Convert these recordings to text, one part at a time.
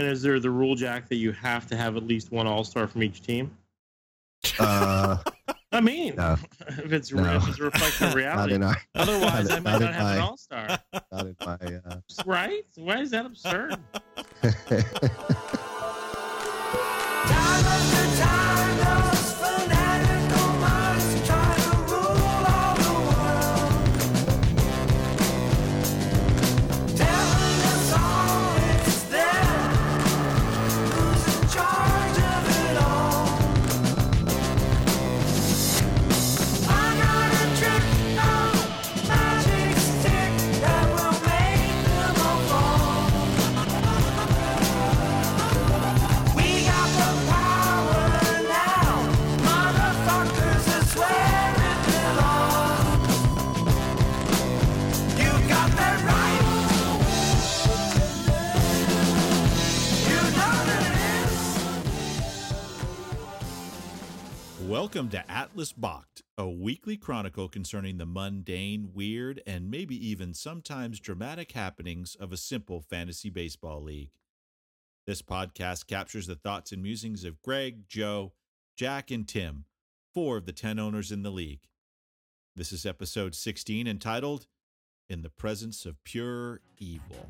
And is there the rule, Jack, that you have to have at least one All Star from each team? Uh, I mean, No. if it's No. if it's a reflection of reality. Otherwise, not I might not not have an All Star. my. Uh, Right? Why is that absurd? Welcome to Atlas Balked, a weekly chronicle concerning the mundane, weird, and maybe even sometimes dramatic happenings of a simple fantasy baseball league. This podcast captures the thoughts and musings of Greg, Joe, Jack, and Tim, four of the 10 owners in the league. This is episode 16 entitled In the Presence of Pure Evil.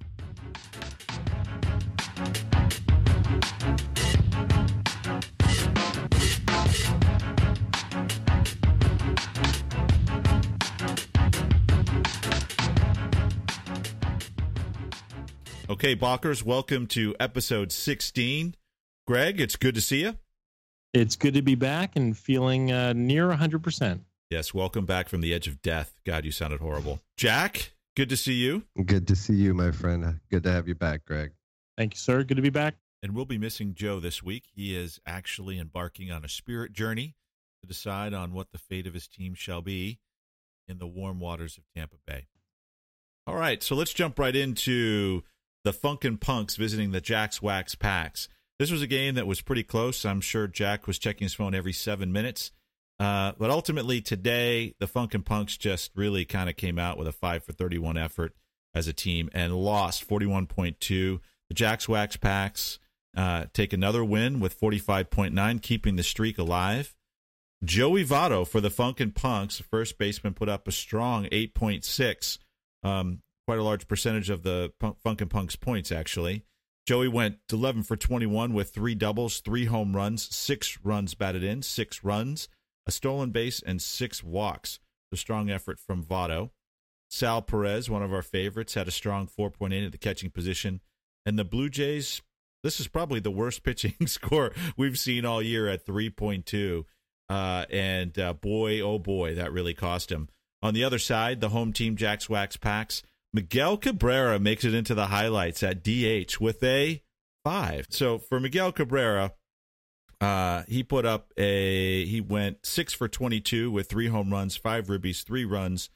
Okay, Balkers, welcome to episode 16. Greg, it's good to see you. It's good to be back and feeling uh, near 100%. Yes, welcome back from the edge of death. God, you sounded horrible. Jack, good to see you. good to see you, my friend. Good to have you back, Greg. Thank you, sir. Good to be back. And we'll be missing Joe this week. He is actually embarking on a spirit journey to decide on what the fate of his team shall be in the warm waters of Tampa Bay. All right, so let's jump right into the Funkin' Punks visiting the Jacks Wax Packs. This was a game that was pretty close. I'm sure Jack was checking his phone every seven minutes. Uh, but ultimately, today, the Funkin' Punks just really kind of came out with a 5 for 31 effort as a team and lost 41.2. The Jacks Wax Packs uh, take another win with 45.9, keeping the streak alive. Joey Votto for the Funkin' Punks, first baseman, put up a strong 8.6, um, quite a large percentage of the Punk- and Punks points, actually. Joey went 11 for 21 with three doubles, three home runs, six runs batted in, six runs, a stolen base, and six walks. A strong effort from Votto. Sal Perez, one of our favorites, had a strong 4.8 at the catching position. And the Blue Jays, this is probably the worst pitching score we've seen all year at 3.2. Uh, and uh, boy, oh boy, that really cost him. On the other side, the home team Jacks Wax Packs, Miguel Cabrera makes it into the highlights at DH with a five. So for Miguel Cabrera, uh, he put up a he went six for 22 with three home runs, five ribbies, three runs,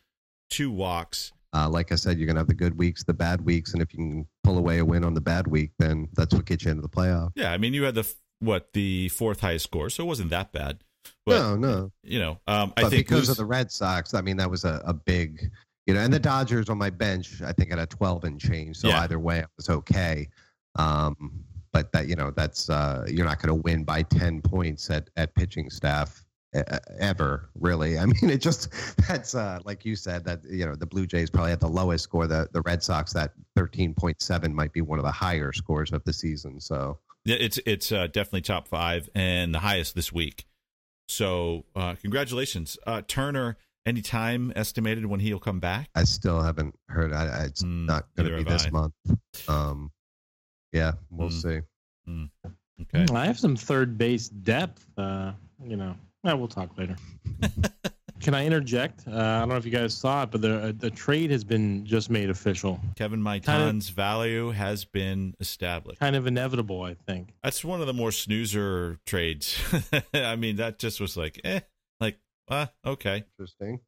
two walks. Uh, like I said, you're gonna have the good weeks, the bad weeks, and if you can pull away a win on the bad week, then that's what gets you into the playoff. Yeah, I mean you had the what the fourth highest score, so it wasn't that bad. But no, no. you know, um, I think because of the Red Sox, I mean, that was a, a big, you know, and the Dodgers on my bench, I think at a 12 and change. So Yeah. either way, it was okay. Um, but that, you know, that's, uh, you're not going to win by 10 points at, at pitching staff ever, really. I mean, it just, that's, uh, like you said, that, you know, the Blue Jays probably had the lowest score. The, the Red Sox, that 13.7 might be one of the higher scores of the season. So, Yeah, it's it's uh, definitely top five and the highest this week. So uh, congratulations, uh, Turner. Any time estimated when he'll come back? I still haven't heard. I, I- it's Mm, not going to be this I. month. Um, yeah, we'll Mm. see. Okay. Hmm, I have some third base depth. Uh, you know, well, we'll talk later. Can I interject? Uh, I don't know if you guys saw it, but the the trade has been just made official. Kevin Maitan's value has been established. Kind of inevitable, I think. That's one of the more snoozer trades. I mean, that just was like, eh, like, uh, okay. Interesting.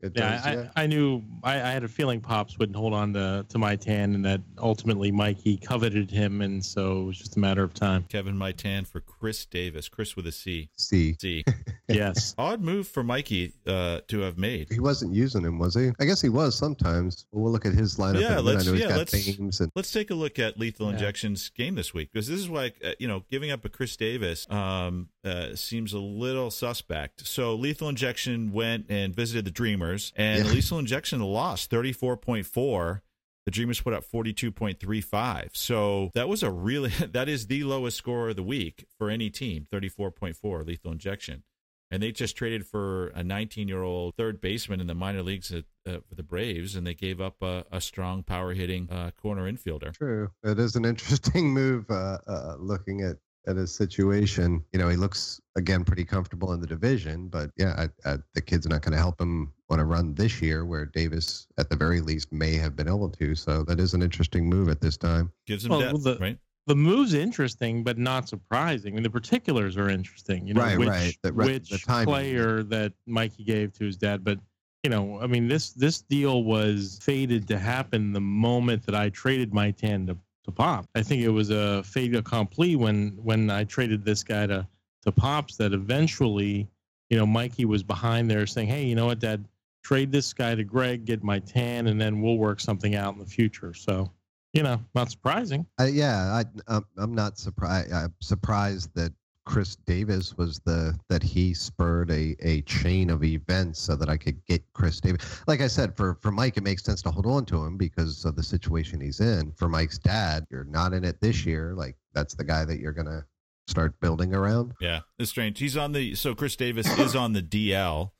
It Yeah, does, I, yeah. I, I knew. I, I had a feeling Pops wouldn't hold on to to Maitan, and that ultimately Mikey coveted him, and so it was just a matter of time. Kevin Maitan for Chris Davis. Chris with a C. See, C. yes. Odd move for Mikey uh, to have made. He wasn't using him, was he? I guess he was sometimes. We'll look at his lineup. Yeah, in a minute. let's- I know he's yeah, got let's- and Let's take a look at Lethal Yeah. Injection's game this week because this is why uh, you know giving up a Chris Davis um, uh, seems a little suspect. So Lethal Injection went and visited the Dreamers, and Yeah. Lethal Injection lost thirty four point four. The Dreamers put up forty two point three five. So that was a really that is the lowest score of the week for any team. Thirty four point four Lethal Injection. And they just traded for a 19 year old third baseman in the minor leagues at, uh, for the Braves, and they gave up a, a strong power hitting uh, corner infielder. True. It is an interesting move uh, uh, looking at, at his situation. You know, he looks, again, pretty comfortable in the division, but yeah, I, I, the kid's are not going to help him on a run this year where Davis, at the very least, may have been able to. So that is an interesting move at this time. Gives him Well, depth, the- right? The move's interesting, but not surprising. I mean, the particulars are interesting. You know, Right, which, right. The- right, which the player that Mikey gave to his dad. But you know, I mean, this this deal was fated to happen the moment that I traded Maitan to, Pop. I think it was a fait accompli when when I traded this guy to to Pops. That eventually, you know, Mikey was behind there saying, "Hey, you know what, Dad." Trade this guy to Greg, get Maitan, and then we'll work something out in the future. So, you know, not surprising. Uh, yeah, I, I'm, I'm not surprised. I'm surprised that Chris Davis was the that he spurred a, a chain of events so that I could get Chris Davis. Like I said, for for Mike, it makes sense to hold on to him because of the situation he's in. For Mike's dad, you're not in it this year. Like that's the guy that you're gonna start building around. Yeah, it's strange. He's on the so Chris Davis is on the DL,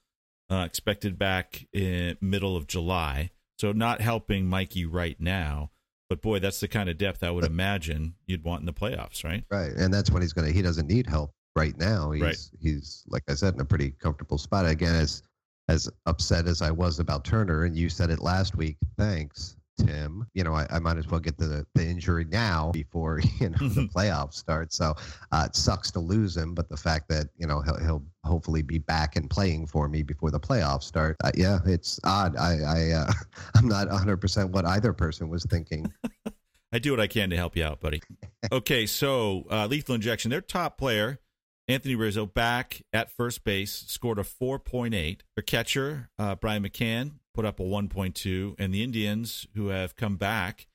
uh, expected back in middle of July. So not helping Mikey right now. But boy, that's the kind of depth I would imagine you'd want in the playoffs, right? Right, and that's when he's gonna. He doesn't need help right now. He's Right. he's like I said in a pretty comfortable spot. Again, as as upset as I was about Turner, and you said it last week. Thanks, Tim. You know, I, I might as well get the the injury now before you know the playoffs start. So uh, it sucks to lose him, but the fact that you know he'll he'll hopefully be back and playing for me before the playoffs start. Uh, yeah, it's odd. I I uh, I'm not 100 percent what either person was thinking. I do what I can to help you out, buddy. Okay, so uh, Lethal Injection, their top player, Anthony Rizzo, back at first base, scored a 4.8. Their catcher, uh, Brian McCann, put up a 1.2. And the Indians, who have come back,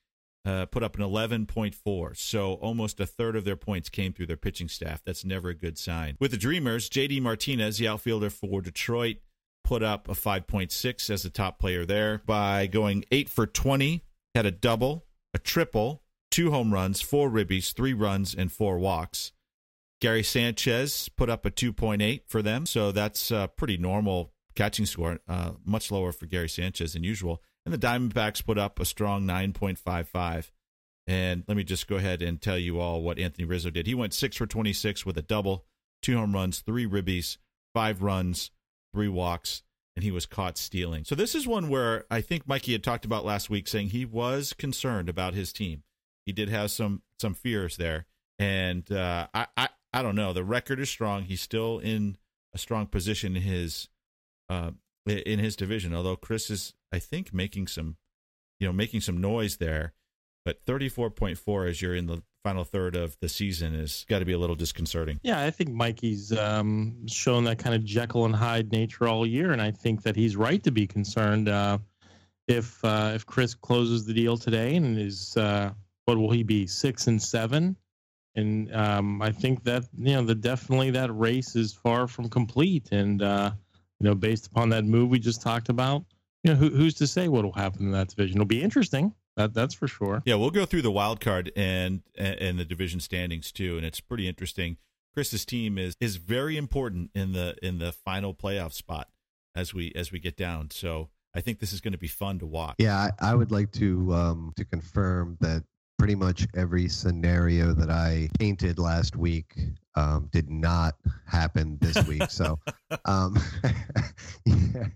uh, put up an 11.4. So almost a third of their points came through their pitching staff. That's never a good sign. With the Dreamers, JD Martinez, the outfielder for Detroit, put up a 5.6 as the top player there by going 8 for 20, had a double, a triple, two home runs, four ribbies, three runs, and four walks. Gary Sanchez put up a 2.8 for them, so that's a pretty normal catching score, uh, much lower for Gary Sanchez than usual. And the Diamondbacks put up a strong 9.55. And let me just go ahead and tell you all what Anthony Rizzo did. He went six for 26 with a double, two home runs, three ribbies, five runs, three walks, and he was caught stealing. So this is one where I think Mikey had talked about last week, saying he was concerned about his team. He did have some some fears there, and uh, I, I I don't know. The record is strong. He's still in a strong position in his uh, in his division. Although Chris is, I think, making some you know making some noise there. But thirty four point four as you're in the final third of the season is got to be a little disconcerting. Yeah, I think Mikey's um, shown that kind of Jekyll and Hyde nature all year, and I think that he's right to be concerned. Uh, if uh, if Chris closes the deal today and is uh, what will he be six and seven, and um, I think that you know the definitely that race is far from complete, and uh, you know based upon that move we just talked about, you know who, who's to say what will happen in that division? It'll be interesting. That that's for sure. Yeah, we'll go through the wild card and and the division standings too, and it's pretty interesting. Chris's team is is very important in the in the final playoff spot as we as we get down. So I think this is going to be fun to watch. Yeah, I, I would like to um, to confirm that pretty much every scenario that I painted last week um, did not happen this week. So, um, yeah,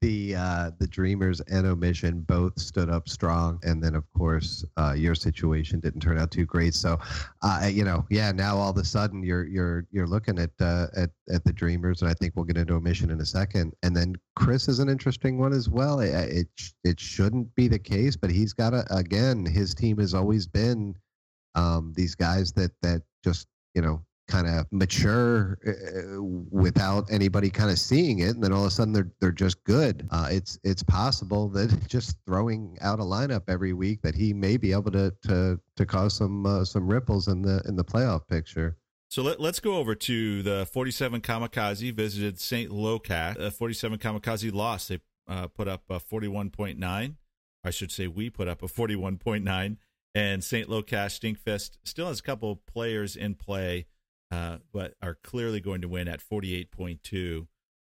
the uh, the Dreamers and Omission both stood up strong, and then of course uh, your situation didn't turn out too great. So, uh, you know, yeah, now all of a sudden you're you're you're looking at uh, at at the Dreamers, and I think we'll get into Omission in a second. And then Chris is an interesting one as well. It it, it shouldn't be the case, but he's got to again. His team has always been um, these guys that that just you know kind of mature uh, without anybody kind of seeing it, and then all of a sudden they're they're just good. Uh, it's it's possible that just throwing out a lineup every week that he may be able to to to cause some uh, some ripples in the in the playoff picture. So let, let's go over to the 47 Kamikaze visited St. Locash. Uh, 47 Kamikaze lost. They uh, put up a 41.9. I should say we put up a 41.9. And St. Locash Stinkfest still has a couple players in play, uh, but are clearly going to win at 48.2.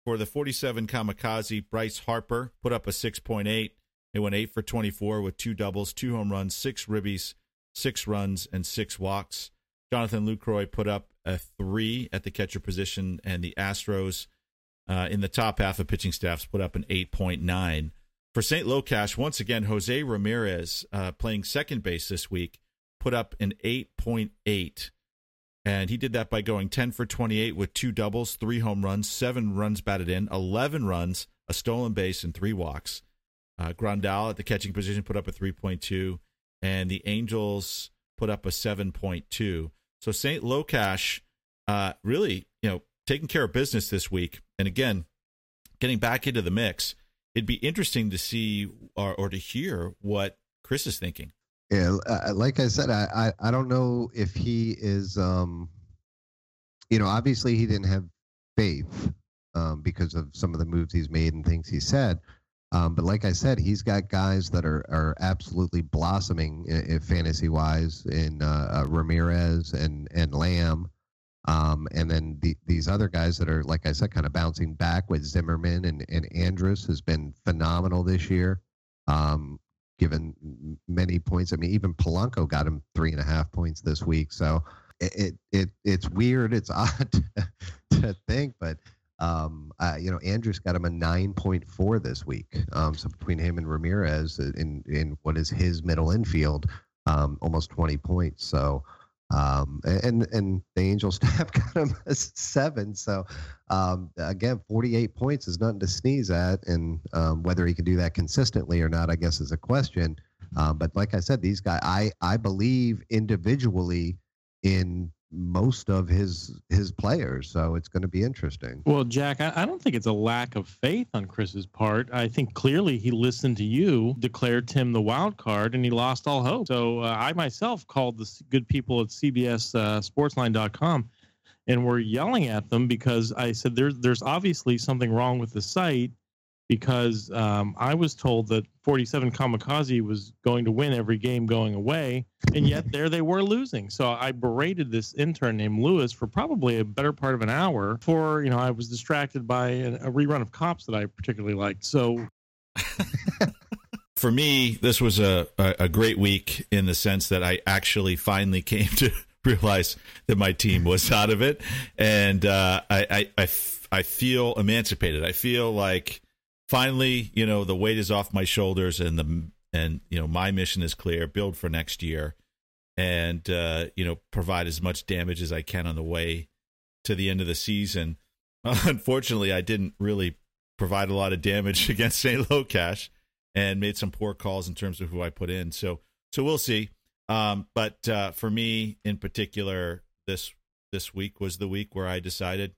For the 47 Kamikaze, Bryce Harper put up a 6.8. They went 8 for 24 with two doubles, two home runs, six ribbies, six runs, and six walks. Jonathan Lucroy put up a three at the catcher position, and the Astros uh, in the top half of pitching staffs put up an 8.9. For St. Locash, once again, Jose Ramirez uh, playing second base this week put up an 8.8. And he did that by going 10 for 28 with two doubles, three home runs, seven runs batted in, 11 runs, a stolen base, and three walks. Uh, Grandal at the catching position put up a 3.2, and the Angels put up a 7.2. So St. Locash uh, really, you know, taking care of business this week. And again, getting back into the mix. It'd be interesting to see or, or to hear what Chris is thinking. Yeah, uh, like I said, I, I I don't know if he is, um, you know, obviously he didn't have faith um, because of some of the moves he's made and things he said. Um, but like I said, he's got guys that are are absolutely blossoming in, fantasy wise in uh, uh, Ramirez and and Lamb. Um, and then the, these other guys that are, like I said, kind of bouncing back with Zimmerman and, and Andrus has been phenomenal this year. Um, given many points. I mean, even Polanco got him three and a half points this week. So it it, it it's weird. It's odd to, to think, but um, uh, you know, Andrus got him a nine point four this week. Um, so between him and Ramirez in in what is his middle infield, um, almost twenty points. So. Um, and and the Angel staff got him a seven. So um, again, 48 points is nothing to sneeze at, and um, whether he can do that consistently or not, I guess, is a question. Um, but like I said, these guys, I I believe individually in most of his his players, so it's going to be interesting. Well, Jack, I, I don't think it's a lack of faith on Chris's part. I think clearly he listened to you, declared Tim the wild card, and he lost all hope. So uh, I myself called the good people at CBS uh, Sportsline.com and we're yelling at them because I said there's there's obviously something wrong with the site because um, I was told that 47 Kamikaze was going to win every game going away, and yet there they were losing. So I berated this intern named Lewis for probably a better part of an hour. For you know, I was distracted by a, a rerun of Cops that I particularly liked. So For me, this was a, a, great week in the sense that I actually finally came to realize that my team was out of it. And uh, I, I, I f- I feel emancipated. I feel like finally, you know, the weight is off my shoulders and the and you know my mission is clear build for next year and uh you know provide as much damage as i can on the way to the end of the season. Unfortunately i didn't really provide a lot of damage against st locash and made some poor calls in terms of who i put in. So so we'll see. Um but uh for me in particular this this week was the week where i decided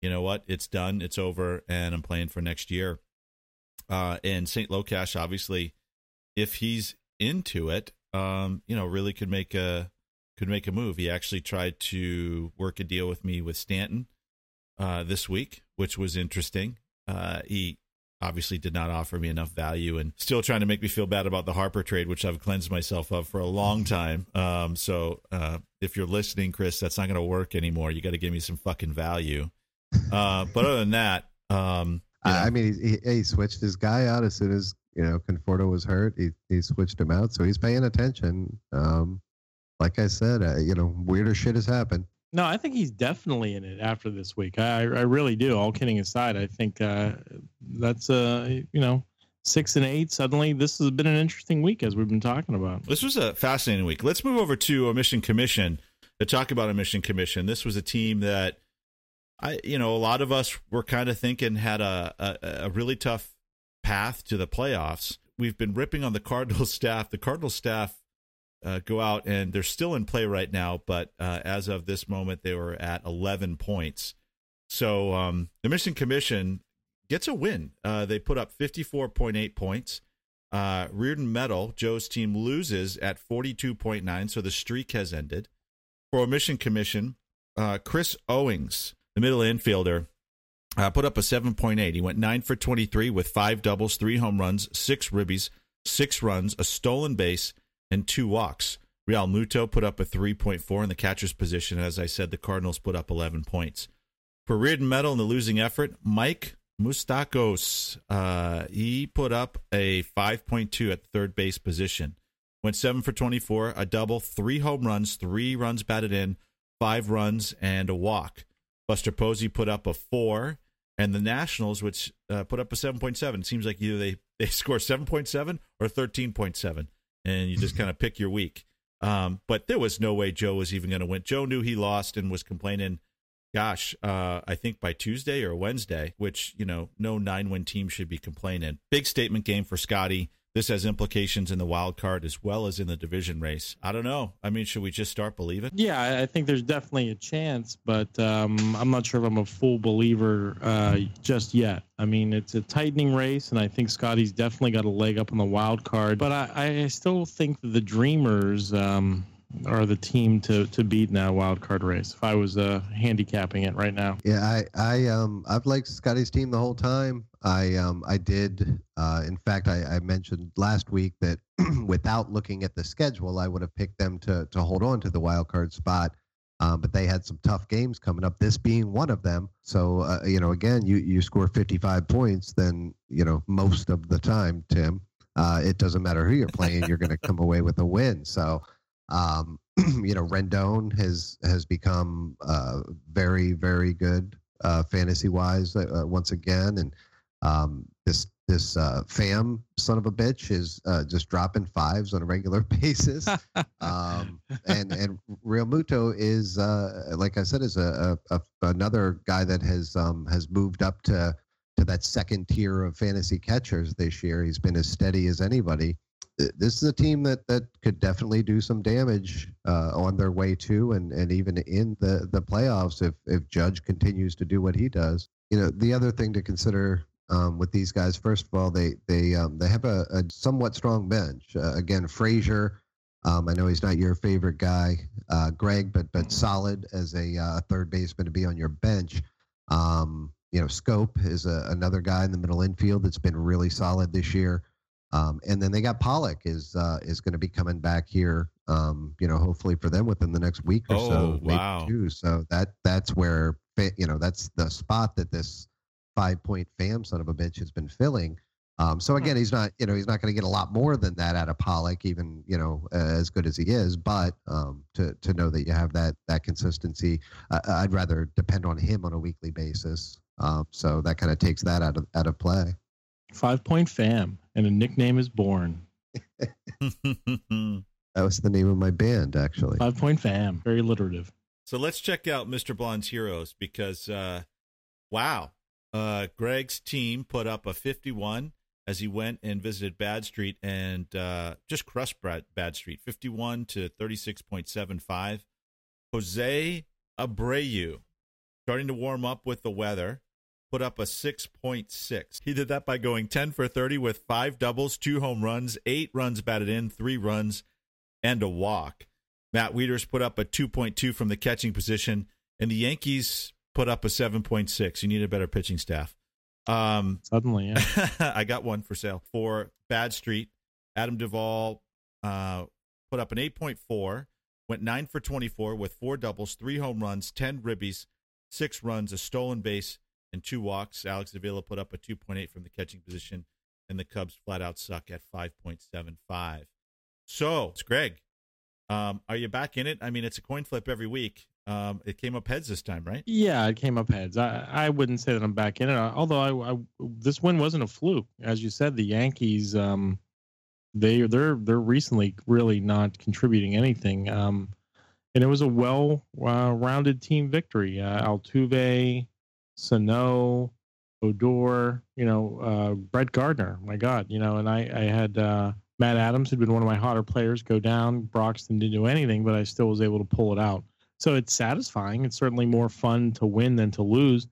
you know what it's done it's over and i'm playing for next year uh and st locash obviously if he's into it, um, you know, really could make a could make a move. He actually tried to work a deal with me with Stanton uh, this week, which was interesting. Uh, he obviously did not offer me enough value, and still trying to make me feel bad about the Harper trade, which I've cleansed myself of for a long time. Um, so uh, if you're listening, Chris, that's not going to work anymore. You got to give me some fucking value. Uh, but other than that, um, you know, I I mean, he, he, he switched his guy out as soon as you know Conforto was hurt. He he switched him out, so he's paying attention. Um, like I said, uh, you know, weirder shit has happened. no, I think he's definitely in it after this week. I I really do. All kidding aside, I think uh, that's uh you know six and eight. Suddenly, this has been an interesting week as we've been talking about. This was a fascinating week. Let's move over to a mission commission to talk about a mission commission. This was a team that I, you know, a lot of us were kind of thinking had a, a, a really tough path to the playoffs. We've been ripping on the Cardinals staff. The Cardinals staff uh, go out and they're still in play right now, but uh, as of this moment, they were at 11 points. So um, the Mission Commission gets a win. Uh, they put up 54.8 points. Uh, Rearden Metal, Joe's team, loses at 42.9, so the streak has ended. For Mission Commission, uh, Chris Owings, the middle infielder, uh, put up a 7.8. He went 9 for 23 with five doubles, three home runs, six ribbies, six runs, a stolen base, and two walks. Realmuto put up a 3.4 in the catcher's position. As I said, the Cardinals put up 11 points. For Rearden Metal in the losing effort, Mike Moustakas, uh, he put up a 5.2 at third base position. Went 7 for 24, a double, three home runs, three runs batted in, five runs, and a walk. Buster Posey put up a 4, and the Nationals, which uh, put up a 7.7. It seems like either they, they score 7.7 or 13.7, and you just kind of pick your week. Um, but there was no way Joe was even going to win. Joe knew he lost and was complaining gosh, uh, I think by Tuesday or Wednesday, which, you know, no nine win team should be complaining. Big statement game for Scotty. This has implications in the wild card as well as in the division race. I don't know. I mean, should we just start believing? Yeah, I- think there's definitely a chance, but um, I'm not sure if I'm a full believer uh, just yet. I mean, it's a tightening race, and I think Scotty's definitely got a leg up on the wild card. But I, I still think that the Dreamers um, are the team to to beat in that wild card race. If I was uh, handicapping it right now, Yeah, I, I, um, I've liked Scotty's team the whole time. I, um, I did. Uh, in fact, I, I mentioned last week that without looking at the schedule, I would have picked them to to hold on to the wild card spot. Um, but they had some tough games coming up. This being one of them. So uh, you know, again, you you score 55 points, then you know most of the time, Tim. Uh, it doesn't matter who you're playing, you're going to come away with a win. So um, you know, Rendon has has become uh, very very good uh, fantasy wise uh, once again, and um, this this uh, fam son of a bitch is uh, just dropping fives on a regular basis. um, and and Realmuto is uh, like I said is a, a, a another guy that has um, has moved up to to that second tier of fantasy catchers this year. He's been as steady as anybody this is a team that that could definitely do some damage uh, on their way to and and even in the the playoffs if if Judge continues to do what he does. You know, the other thing to consider um, with these guys, first of all, they they um, they have a, a somewhat strong bench. Uh, again, Frazier. Um, I know he's not your favorite guy, uh, Greg, but but solid as a uh, third baseman to be on your bench. Um, you know, Schoop is a, another guy in the middle infield that's been really solid this year. Um, and then they got Pollock is uh, is going to be coming back here. Um, you know, hopefully for them within the next week or Oh, so. maybe wow. two. So that that's where you know that's the spot that this five point fam son of a bitch has been filling. Um, so again, he's not you know he's not going to get a lot more than that out of Pollock, even you know uh, as good as he is. But um, to to know that you have that that consistency, uh, I'd rather depend on him on a weekly basis. Um, so that kind of takes that out of out of play. Five point fam, and a nickname is born. That was the name of my band, actually. Five point fam, very alliterative. So let's check out Mr. Blonde's heroes because, uh, wow, uh, Greg's team put up a 51 as he went and visited Bad Street and uh, just crushed Brad, Bad Street, 51 to 36.75. Jose Abreu, starting to warm up with the weather, put up a 6.6. He did that by going 10 for 30 with five doubles, two home runs, eight runs batted in, three runs, and a walk. Matt Wieters put up a 2.2 from the catching position, and the Yankees put up a 7.6. You need a better pitching staff. Um, Suddenly, yeah. I got one for sale for Bad Street. Adam Duvall uh, put up an 8.4, went 9 for 24 with four doubles, three home runs, 10 ribbies, six runs, a stolen base, and two walks. Alex Avila put up a 2.8 from the catching position, and the Cubs flat out suck at 5.75. So, it's Greg. Um, are you back in it? I mean, it's a coin flip every week. Um, it came up heads this time, right? Yeah, it came up heads. I, I wouldn't say that I'm back in it. Although I, I this win wasn't a fluke, as you said. The Yankees, um, they they're they're recently really not contributing anything. Um, and it was a well uh, rounded team victory. Uh, Altuve, Sano, Odor, you know, uh, Brett Gardner. My God, you know, and I I had uh, Matt Adams, who'd been one of my hotter players, go down. Broxton didn't do anything, but I still was able to pull it out. So it's satisfying. It's certainly more fun to win than to lose.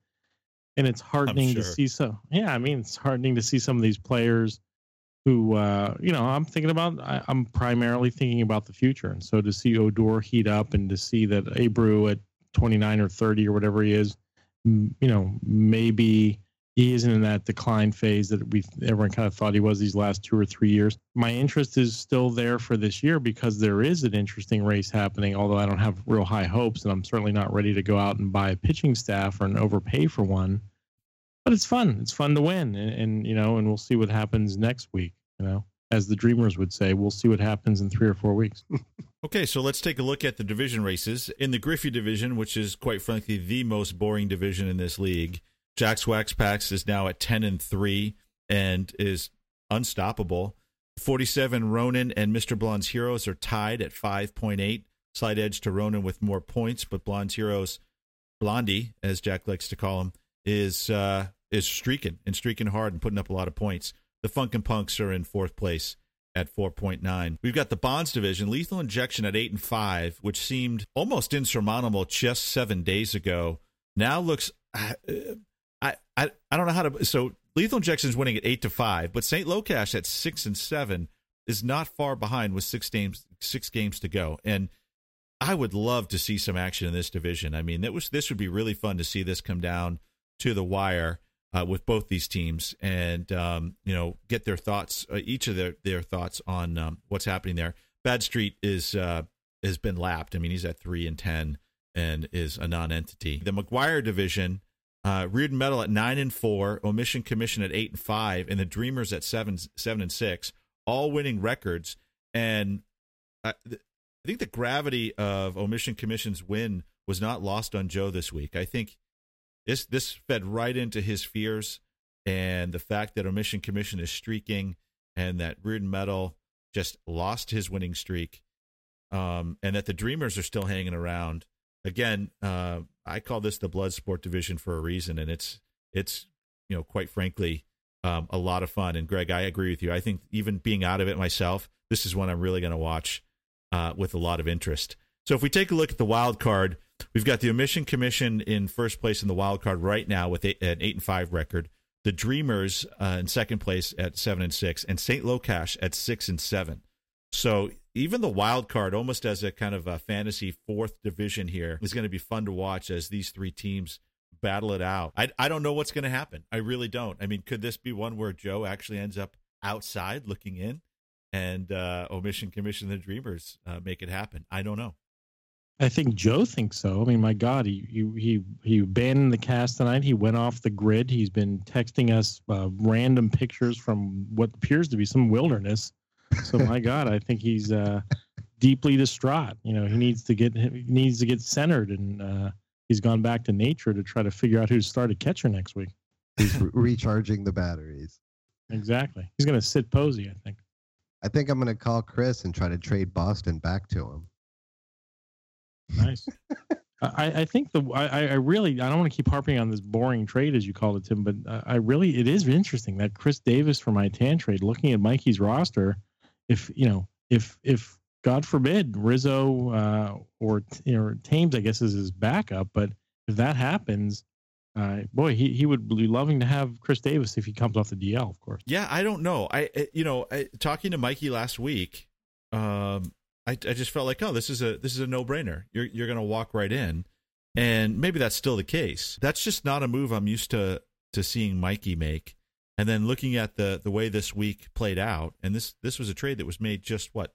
And it's heartening to see so yeah, I mean it's heartening to see some of these players who uh, you know, I'm thinking about I, I'm primarily thinking about the future. And so to see Odor heat up and to see that Abreu at 29 or 30 or whatever he is, you know, maybe he isn't in that decline phase that we everyone kind of thought he was these last two or three years. My interest is still there for this year because there is an interesting race happening. Although I don't have real high hopes, and I'm certainly not ready to go out and buy a pitching staff or an overpay for one. But it's fun. It's fun to win, and, and you know, and we'll see what happens next week. You know, as the Dreamers would say, we'll see what happens in three or four weeks. Okay, so let's take a look at the division races. In the Griffey division, which is quite frankly the most boring division in this league, Jack's Wax Packs is now at 10 and 3 and is unstoppable. 47 Ronin and Mr. Blonde's Heroes are tied at 5.8. Slight edge to Ronin with more points, but Blonde's Heroes, Blondie, as Jack likes to call him, is uh, is streaking and streaking hard and putting up a lot of points. The Funk and Punks are in fourth place at 4.9. We've got the bonds division, lethal injection at 8 and 5, which seemed almost insurmountable just 7 days ago. Now looks uh, I I I don't know how to so lethal injection is winning at 8 to 5, but St. Locash at 6 and 7 is not far behind with 6 games 6 games to go. And I would love to see some action in this division. I mean, that was this would be really fun to see this come down to the wire uh, with both these teams, and um, you know, get their thoughts, uh, each of their their thoughts on um, what's happening there. Bad Street is uh, has been lapped. I mean, he's at three and ten and is a non-entity. The McGwire division, uh, Rearden Metal at nine and four, Omission Commission at eight and five, and the Dreamers at seven seven and six, all winning records. And uh, th- I think the gravity of Omission Commission's win was not lost on Joe this week. I think this this fed right into his fears and the fact that Omission Commission is streaking and that Rearden Metal just lost his winning streak, um, and that the Dreamers are still hanging around. Again, uh, I call this the blood sport division for a reason, and it's it's you know quite frankly um, a lot of fun. And Greg, I agree with you. I think even being out of it myself, this is one I'm really going to watch uh, with a lot of interest. So if we take a look at the wild card, we've got the Omission Commission in first place in the wild card right now with eight, an eight and five record. The Dreamers uh, in second place at seven and six, and St. Locash at six and seven. So even the wild card, almost as a kind of a fantasy fourth division here, is going to be fun to watch as these three teams battle it out. I I don't know what's going to happen. I really don't. I mean, could this be one where Joe actually ends up outside looking in, and uh, Omission Commission the Dreamers uh, make it happen? I don't know. I think Joe thinks so. I mean, my God, he he he, abandoned the cast tonight. He went off the grid. He's been texting us uh, random pictures from what appears to be some wilderness. So my God, I think he's uh, deeply distraught. You know, he needs to get he needs to get centered, and uh, he's gone back to nature to try to figure out who to start at catcher next week. He's re- recharging the batteries. Exactly. He's going to sit Posey, I think. I think I'm going to call Chris and try to trade Boston back to him. Nice. I, I think the I, I really I don't want to keep harping on this boring trade as you called it, Tim, but I really it is interesting that Chris Davis for Maitan trade. Looking at Mikey's roster, if you know if if God forbid Rizzo uh, or you know Thames I guess is his backup, but if that happens, uh, boy he he would be loving to have Chris Davis if he comes off the DL, of course. Yeah, I don't know. I I- you know, I, talking to Mikey last week, um, I I just felt like, oh, this is a this is a no brainer. You're you're gonna walk right in, and maybe that's still the case. That's just not a move I'm used to to seeing Mikey make. And then looking at the the way this week played out, and this this was a trade that was made just what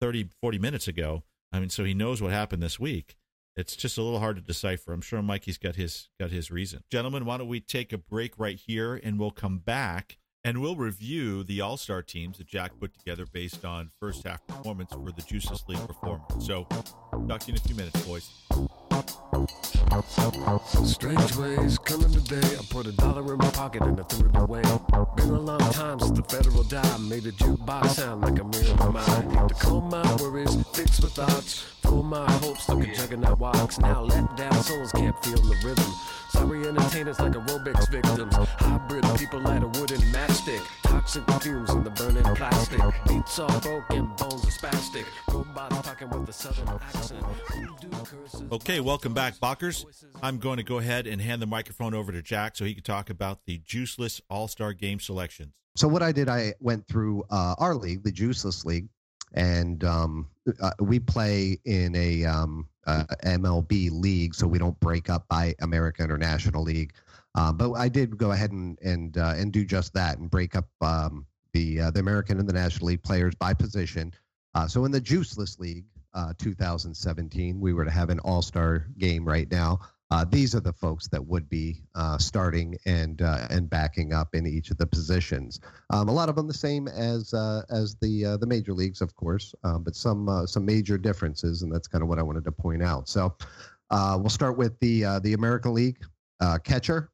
30, 40 minutes ago. I mean, so he knows what happened this week. It's just a little hard to decipher. I'm sure Mikey's got his got his reason. Gentlemen, why don't we take a break right here and we'll come back and we'll review the All Star teams that Jack put together based on first half performance for the Juices League performance. So, talk to you in a few minutes, boys. Strange ways coming today. I put a dollar in my pocket and I threw it away. Been a long time since the federal dime made a jukebox sound like a mirror my mind. To calm my worries, fix my thoughts, full my hopes like a juggernaut walks. Now let down souls can't feel the rhythm. Sorry entertainers like aerobics victims. Hybrid people light a wooden matchstick. Toxic fumes in the burning plastic. Beats all broken, bones are spastic. Robots talking with a southern accent. Okay, welcome back, Balkers. I'm going to go ahead and hand the microphone over to Jack so he can talk about the Juiceless All Star Game selections. So what I did, I went through uh, our league, the Juiceless League, and um, uh, we play in a um, uh, MLB league, so we don't break up by American or National League. Uh, but I did go ahead and and uh, and do just that and break up um, the uh, the American and the National League players by position. So in the Juiceless League, uh, 2017, we were to have an All Star game right now. Uh, these are the folks that would be uh, starting and uh, and backing up in each of the positions. Um, a lot of them the same as uh, as the uh, the major leagues, of course, um, but some some major differences, and that's kind of what I wanted to point out. So we'll start with the the American League catcher.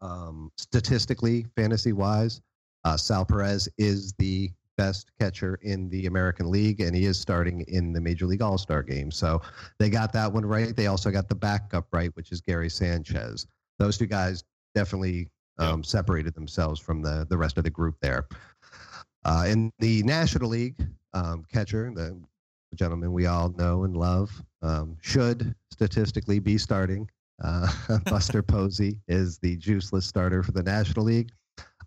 Um, statistically, fantasy wise, Sal Perez is the best catcher in the American League, and he is starting in the Major League All Star game. So they got that one right. They also got the backup right, which is Gary Sanchez. Those two guys definitely um, separated themselves from the the rest of the group there. Uh, in the National League, um, catcher, the gentleman we all know and love, um, should statistically be starting. Uh, Buster Posey is the juiceless starter for the National League.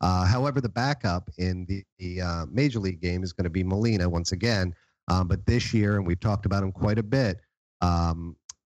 Uh, however, the backup in the, the uh, Major League game is going to be Molina once again. Um, but this year, and we've talked about him quite a bit, um,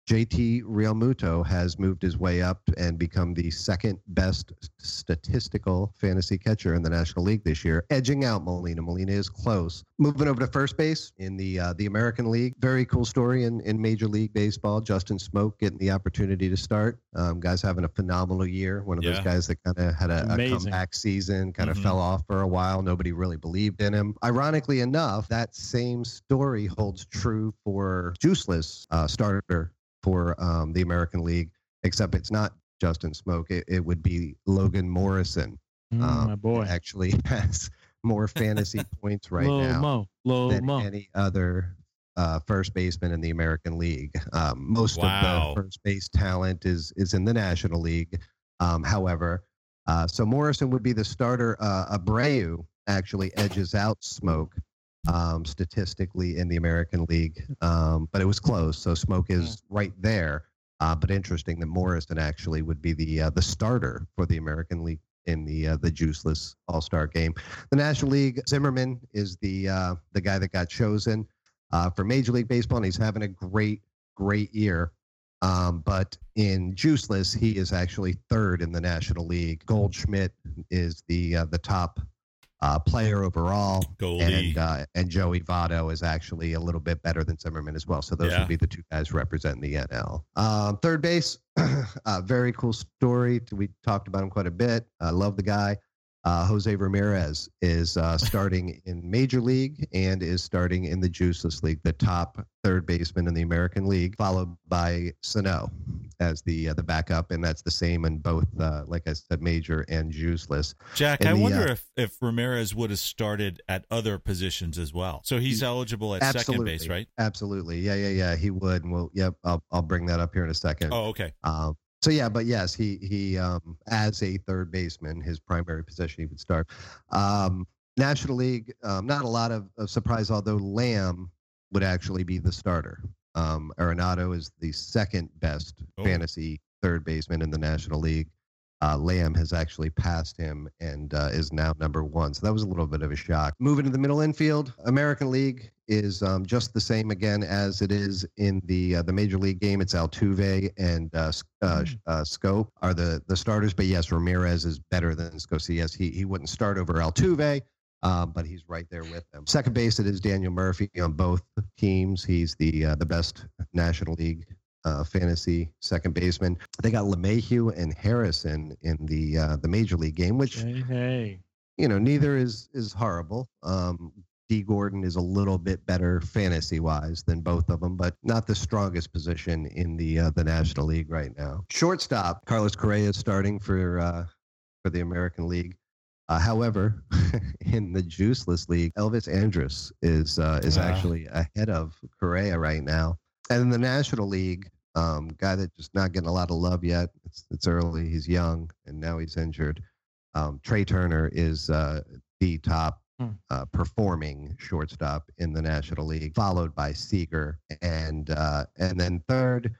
JT Realmuto has moved his way up and become the second best statistical fantasy catcher in the National League this year, edging out Molina. Molina is close. Moving over to first base in the uh, the American League, very cool story in, in Major League Baseball. Justin Smoak getting the opportunity to start. Um, guys having a phenomenal year. One of Yeah. those guys that kind of had a, a comeback season, kind of Mhm. fell off for a while. Nobody really believed in him. Ironically enough, that same story holds true for Juiceless uh, starter for um, the American League, except it's not Justin Smoak. It, it would be Logan Morrison. Mm, Um, my boy. Actually has more fantasy points right Low now Mo. Low than Mo. any other uh, first baseman in the American League. Um, most Wow. of the first base talent is is in the National League. Um, however, uh, so Morrison would be the starter. Uh, Abreu actually edges out Smoke um, statistically in the American League, um, but it was close. So Smoak is right there. Uh, but interesting that Morrison actually would be the uh, the starter for the American League in the uh, the juiceless All Star game. The National League, Zimmerman is the uh, the guy that got chosen uh, for Major League Baseball, and he's having a great great year. Um, but in juiceless, he is actually third in the National League. Goldschmidt is the uh, the top uh, player overall, Goldie. and uh, and Joey Votto is actually a little bit better than Zimmerman as well. So those Yeah. would be the two guys representing the NL. Um, third base, uh, very cool story. We talked about him quite a bit. I love the guy. Uh, Jose Ramirez is uh, starting in Major League and is starting in the Juiceless League, the top third baseman in the American League, followed by Sano as the uh, the backup, and that's the same in both, uh, like I said, Major and Juiceless. Jack, in I the, wonder uh, if, if Ramirez would have started at other positions as well. So he's eligible at second base, right? Absolutely. Yeah, yeah, yeah. He would. And we'll, yep, I'll, I'll bring that up here in a second. Oh, okay. Um, so yeah, but yes, he he um, as a third baseman, his primary position he would start. Um, National League, um, not a lot of, of surprise, although Lamb would actually be the starter. Um, Arenado is the second best Oh. fantasy third baseman in the National League. Uh, Lamb has actually passed him and uh, is now number one. So that was a little bit of a shock. Moving to the middle infield, American League is um, just the same again as it is in the uh, the Major League game. It's Altuve and uh, uh, Mm. uh, Schoop are the the starters. But yes, Ramirez is better than Schoop. Yes, he he wouldn't start over Altuve. Um, but he's right there with them. Second base, it is Daniel Murphy on both teams. He's the uh, the best National League uh, fantasy second baseman. They got LeMahieu and Harrison in the uh, the major league game, which Hey, hey. you know neither is is horrible. Um, Dee Gordon is a little bit better fantasy wise than both of them, but not the strongest position in the uh, the National League right now. Shortstop Carlos Correa is starting for uh, for the American League. Uh, however, in the Juiceless League, Elvis Andrus is uh, is Ah. actually ahead of Correa right now. And in the National League, Um, guy that just not getting a lot of love yet. It's it's early. He's young, and now he's injured. Um, Trea Turner is uh, the top Hmm. uh, performing shortstop in the National League, followed by Seager, and uh, and then third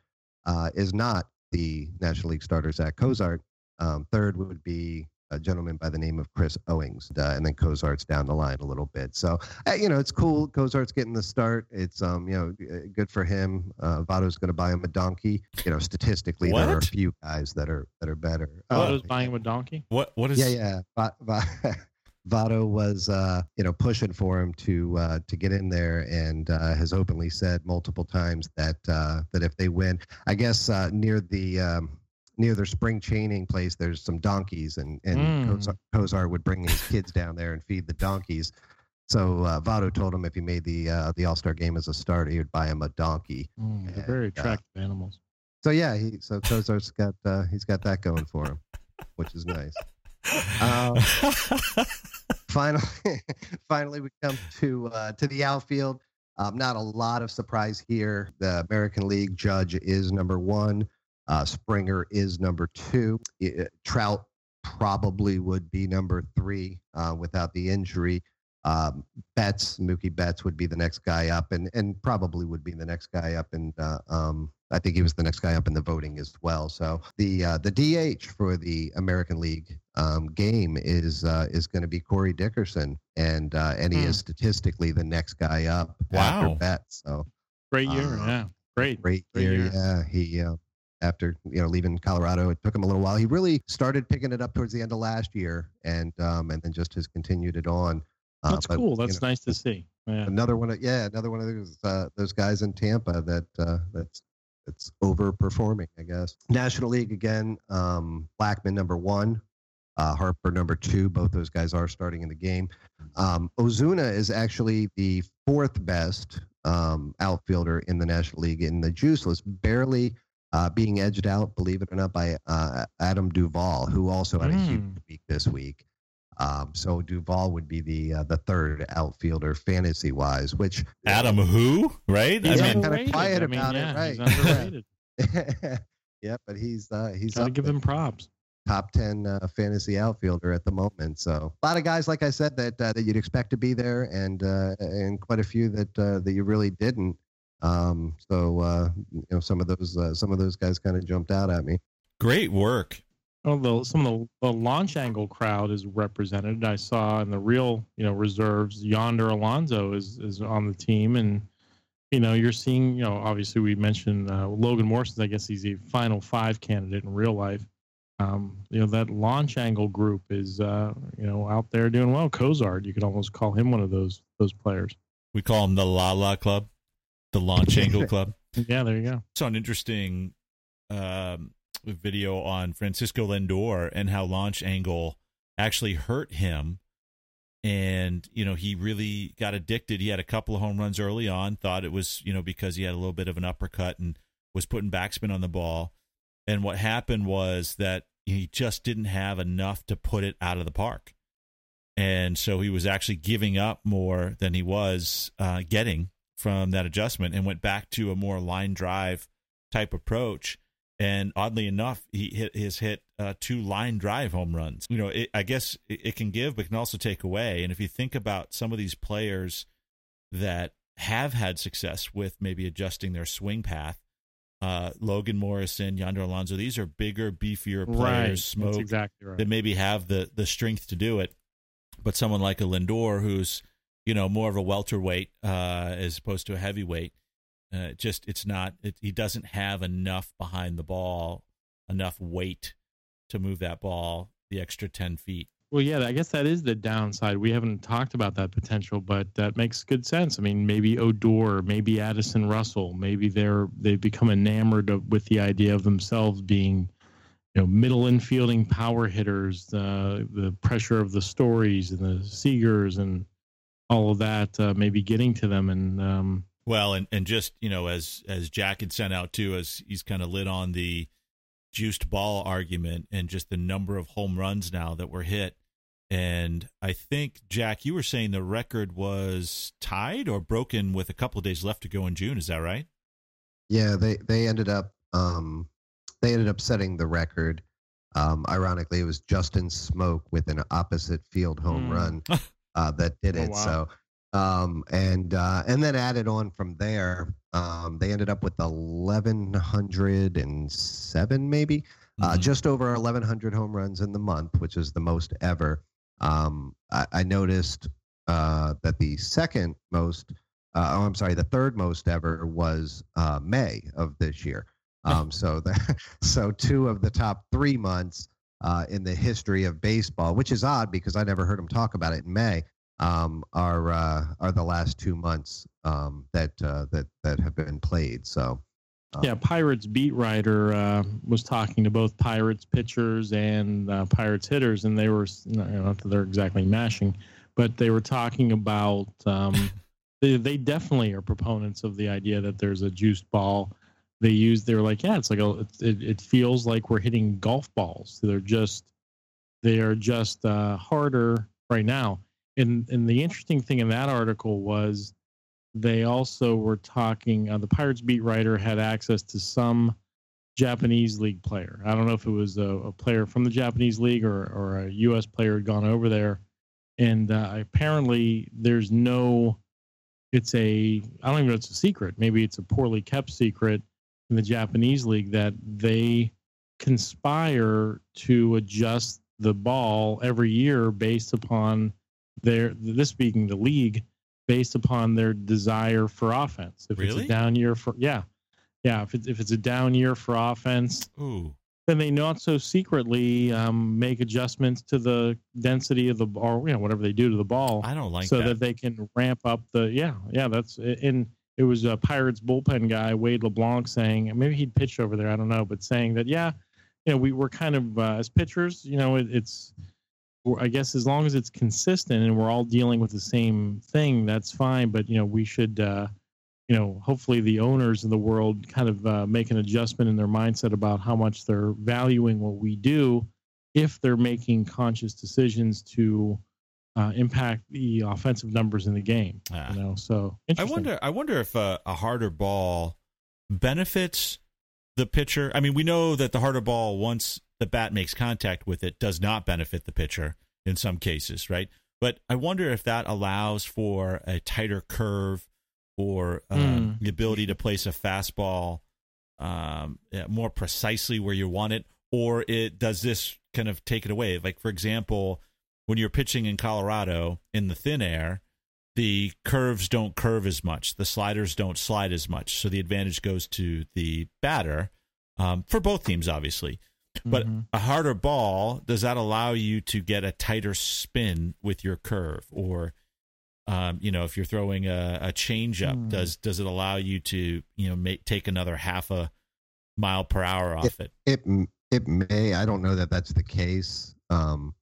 uh, is not the National League starter Zach Cozart. Um, third would be a gentleman by the name of Chris Owings, uh, and then Cozart's down the line a little bit. So uh, you know, it's cool. Cozart's getting the start. It's um, you know, good for him. Uh, Votto's going to buy him a donkey. You know, statistically, there are a few guys that are that are better. Oh, Uh, was buying him a donkey. What what is yeah, yeah. Va- Va- Votto was, uh, you know, pushing for him to uh, to get in there, and uh, has openly said multiple times that uh, that if they win, I guess uh, near the um, near their spring chaining place, there's some donkeys, and and Mm. Cozart, would bring his kids down there and feed the donkeys. So uh, Votto told him if he made the uh, the All Star game as a starter, he would buy him a donkey. Mm, they're very And, uh, attractive animals. So yeah, he so Cozart's got uh, he's got that going for him, which is nice. Uh, finally, finally, we come to uh, to the outfield. Um, not a lot of surprise here. The American League Judge is number one. Uh, Springer is number two. I- Trout probably would be number three uh, without the injury. Um, Betts, Mookie Betts would be the next guy up, and and probably would be the next guy up. And uh, um, I think he was the next guy up in the voting as well. So the uh, the DH for the American League um, game is uh, is going to be Corey Dickerson, and uh, and he Hmm. is statistically the next guy up Wow. after Betts. So Great year. uh, yeah. Great. great Great year. year. Yeah, he uh, after you know leaving Colorado, it took him a little while. He really started picking it up towards the end of last year, and um, and then just has continued it on. Uh, That's but, cool. you That's know, nice to see. Yeah. Another one, of, yeah, another one of those uh, those guys in Tampa that uh, that's that's overperforming, I guess. National League again. Um, Blackmon number one, uh, Harper number two. Both those guys are starting in the game. Um, Ozuna is actually the fourth best um, outfielder in the National League in the juiceless, barely uh, being edged out, believe it or not, by uh, Adam Duvall, who also had a huge Mm. week this week. Um, so Duvall would be the uh, the third outfielder fantasy wise, which Adam who? Right? He's I mean, kinda quiet I mean, about it, right. He's underrated. yeah, but he's uh, he's Gotta up give there, him props. top ten uh, fantasy outfielder at the moment. So a lot of guys, like I said, that uh, that you'd expect to be there, and uh, and quite a few that uh, that you really didn't. Um, so uh, you know, some of those uh, some of those guys kind of jumped out at me. great work. Oh, the, some of the, the launch angle crowd is represented. I saw in the real, you know, reserves. Yonder Alonso is is on the team, and you know, you're seeing, you know, obviously we mentioned uh, Logan Morrison. I guess he's a Final Five candidate in real life. Um, you know, that launch angle group is, uh, you know, out there doing well. Cozart, you could almost call him one of those those players. We call him the La La Club, the Launch Angle Club. Yeah, there you go. saw an interesting um, video on Francisco Lindor and how launch angle actually hurt him. And, you know, he really got addicted. He had a couple of home runs early on, thought it was, you know, because he had a little bit of an uppercut and was putting backspin on the ball. And what happened was that he just didn't have enough to put it out of the park. And so he was actually giving up more than he was uh, getting from that adjustment and went back to a more line drive type approach. And oddly enough, he hit his hit uh, two line drive home runs. You know, it, I guess it, it can give, but can also take away. And if you think about some of these players that have had success with maybe adjusting their swing path, uh, Logan Morrison, Yonder Alonso, these are bigger, beefier players, right. Smoak exactly right. that maybe have the the strength to do it. But someone like a Lindor, who's you know more of a welterweight uh, as opposed to a heavyweight, uh, just it's not. It, he doesn't have enough behind the ball, enough weight to move that ball the extra ten feet. Well, yeah, I guess that is the downside. We haven't talked about that potential, but that makes good sense. I mean, maybe Odor, maybe Addison Russell, maybe they're they've become enamored of, with the idea of themselves being, you know, middle infielding power hitters. Uh, the pressure of the Storys and the Seagers and all of that, uh, maybe getting to them. And um, Well, and and just you know, as as Jack had sent out too, as he's kind of lit on the juiced ball argument and just the number of home runs now that were hit. And I think Jack, you were saying the record was tied or broken with a couple of days left to go in June. Is that right? Yeah, they they ended up um, they ended up setting the record. Um, ironically, it was Justin Smoak with an opposite field home Mm. run uh, that did Oh, it. wow. So, um, and uh, and then added on from there. Um, they ended up with eleven hundred and seven, maybe uh, Mhm. just over 1,100 home runs in the month, which is the most ever. Um, I, I noticed uh, that the second most, uh, oh, I'm sorry, the third most ever was uh, May of this year. Um, so, the, so two of the top three months uh, in the history of baseball, which is odd because I never heard him talk about it in May, um, are uh, are the last two months um, that uh, that that have been played. So. uh, Yeah, Pirates beat writer uh, was talking to both Pirates pitchers and uh, Pirates hitters, and they were not not that they're exactly mashing, but they were talking about um, they, they definitely are proponents of the idea that there's a juiced ball. They use they're like yeah, it's like a it, it feels like we're hitting golf balls. They're just they are just uh, harder right now. And and the interesting thing in that article was they also were talking. Uh, the Pirates beat writer had access to some Japanese league player. I don't know if it was a, a player from the Japanese league or, or a U.S. player had gone over there, and uh, apparently there's no. It's a I don't even know it's a secret. Maybe it's a poorly kept secret in the Japanese league that they conspire to adjust the ball every year based upon their this being the league based upon their desire for offense. If it's Really? a down year for yeah, yeah. If it's if it's a down year for offense, Ooh. then they not so secretly um, make adjustments to the density of the ball, you know, whatever they do to the ball, I don't like so that. that. they can ramp up the yeah yeah. That's and it was a Pirates bullpen guy Wade LeBlanc saying maybe he'd pitched over there I don't know, but saying that yeah, you know we were kind of uh, as pitchers, you know, it, it's I guess as long as it's consistent and we're all dealing with the same thing, that's fine. But you know, we should, uh, you know, hopefully the owners in the world kind of uh, make an adjustment in their mindset about how much they're valuing what we do, if they're making conscious decisions to uh, impact the offensive numbers in the game. Ah. You know, so I wonder. I wonder if a, a harder ball benefits the pitcher. I mean, we know that the harder ball, once the bat makes contact with it, does not benefit the pitcher in some cases, right? But I wonder if that allows for a tighter curve or uh, Hmm. the ability to place a fastball um, more precisely where you want it, or it does this kind of take it away? Like, for example, when you're pitching in Colorado in the thin air, the curves don't curve as much, the sliders don't slide as much, so the advantage goes to the batter um, for both teams, obviously. But Mhm. a harder ball does that allow you to get a tighter spin with your curve, or um, you know, if you're throwing a, a change up, Hmm. does does it allow you to you know make, take another half a mile per hour off it? It m- it may. I don't know that that's the case. Um,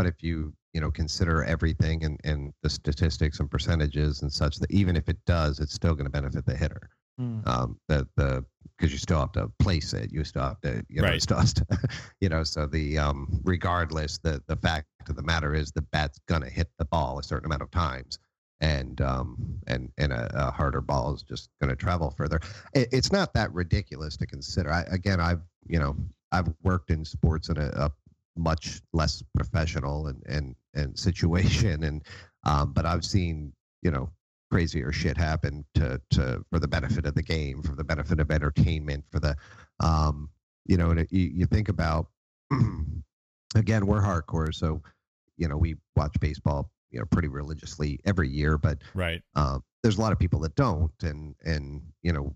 but if you you know consider everything and and the statistics and percentages and such, that even if it does, it's still going to benefit the hitter. Mm. Um, the the because you still have to place it, you still have to you know Right. still to, you know. So the um regardless, the the fact of the matter is the bat's going to hit the ball a certain amount of times. And um and and a, a harder ball is just going to travel further it, it's not that ridiculous to consider. I, again, I've you know I've worked in sports in a, a much less professional and and and situation, and um, but I've seen you know crazier shit happen to to for the benefit of the game, for the benefit of entertainment, for the um, you know, and it, you, you think about again, we're hardcore, so you know we watch baseball you know pretty religiously every year, but Right. um, there's a lot of people that don't, and and you know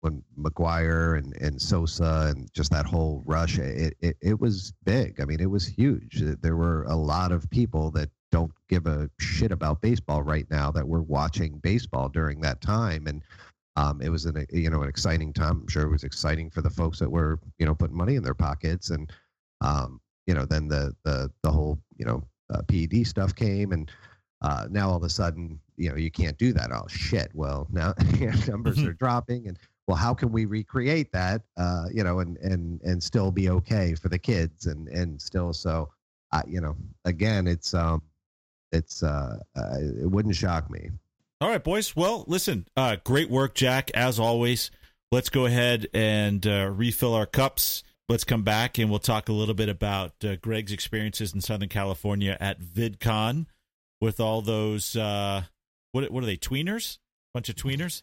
when McGwire and and Sosa and just that whole rush, it it, it was big. I mean, it was huge. There were a lot of people that don't give a shit about baseball right now that were watching baseball during that time, and um, it was an you know an exciting time. I'm sure it was exciting for the folks that were you know putting money in their pockets, and um, you know then the the the whole you know uh, PED stuff came and uh, now all of a sudden, you know, you can't do that. Oh shit! Well, now numbers are dropping, and well, how can we recreate that? Uh, you know, and and and still be okay for the kids, and and still so, uh, you know, again, it's um, it's uh, uh, it wouldn't shock me. All right, boys. Well, listen, uh, great work, Jack, as always. let's go ahead and uh, refill our cups. Let's come back and we'll talk a little bit about uh, Greg's experiences in Southern California at VidCon with all those uh, what what are they tweeners? Bunch of tweeners.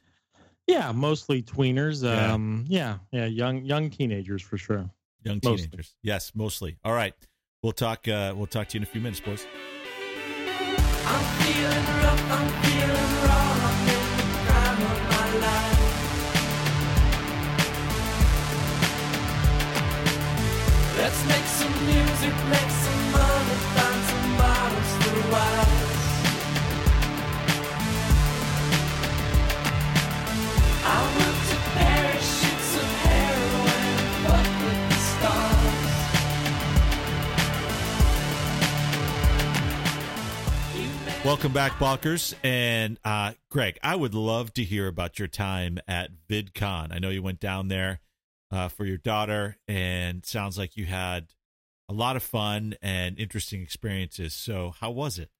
Yeah, mostly tweeners. Yeah. Um, yeah, yeah, young young teenagers for sure. Young Mostly. teenagers. Yes, mostly. All right. We'll talk uh we'll talk to you in a few minutes, boys. I'm feeling rough, I'm feeling raw, I'm in the prime of my life. Let's make some music, make Welcome back, Balkers. And uh, Greg, I would love to hear about your time at VidCon. I know you went down there uh, for your daughter, and sounds like you had a lot of fun and interesting experiences. So, how was it?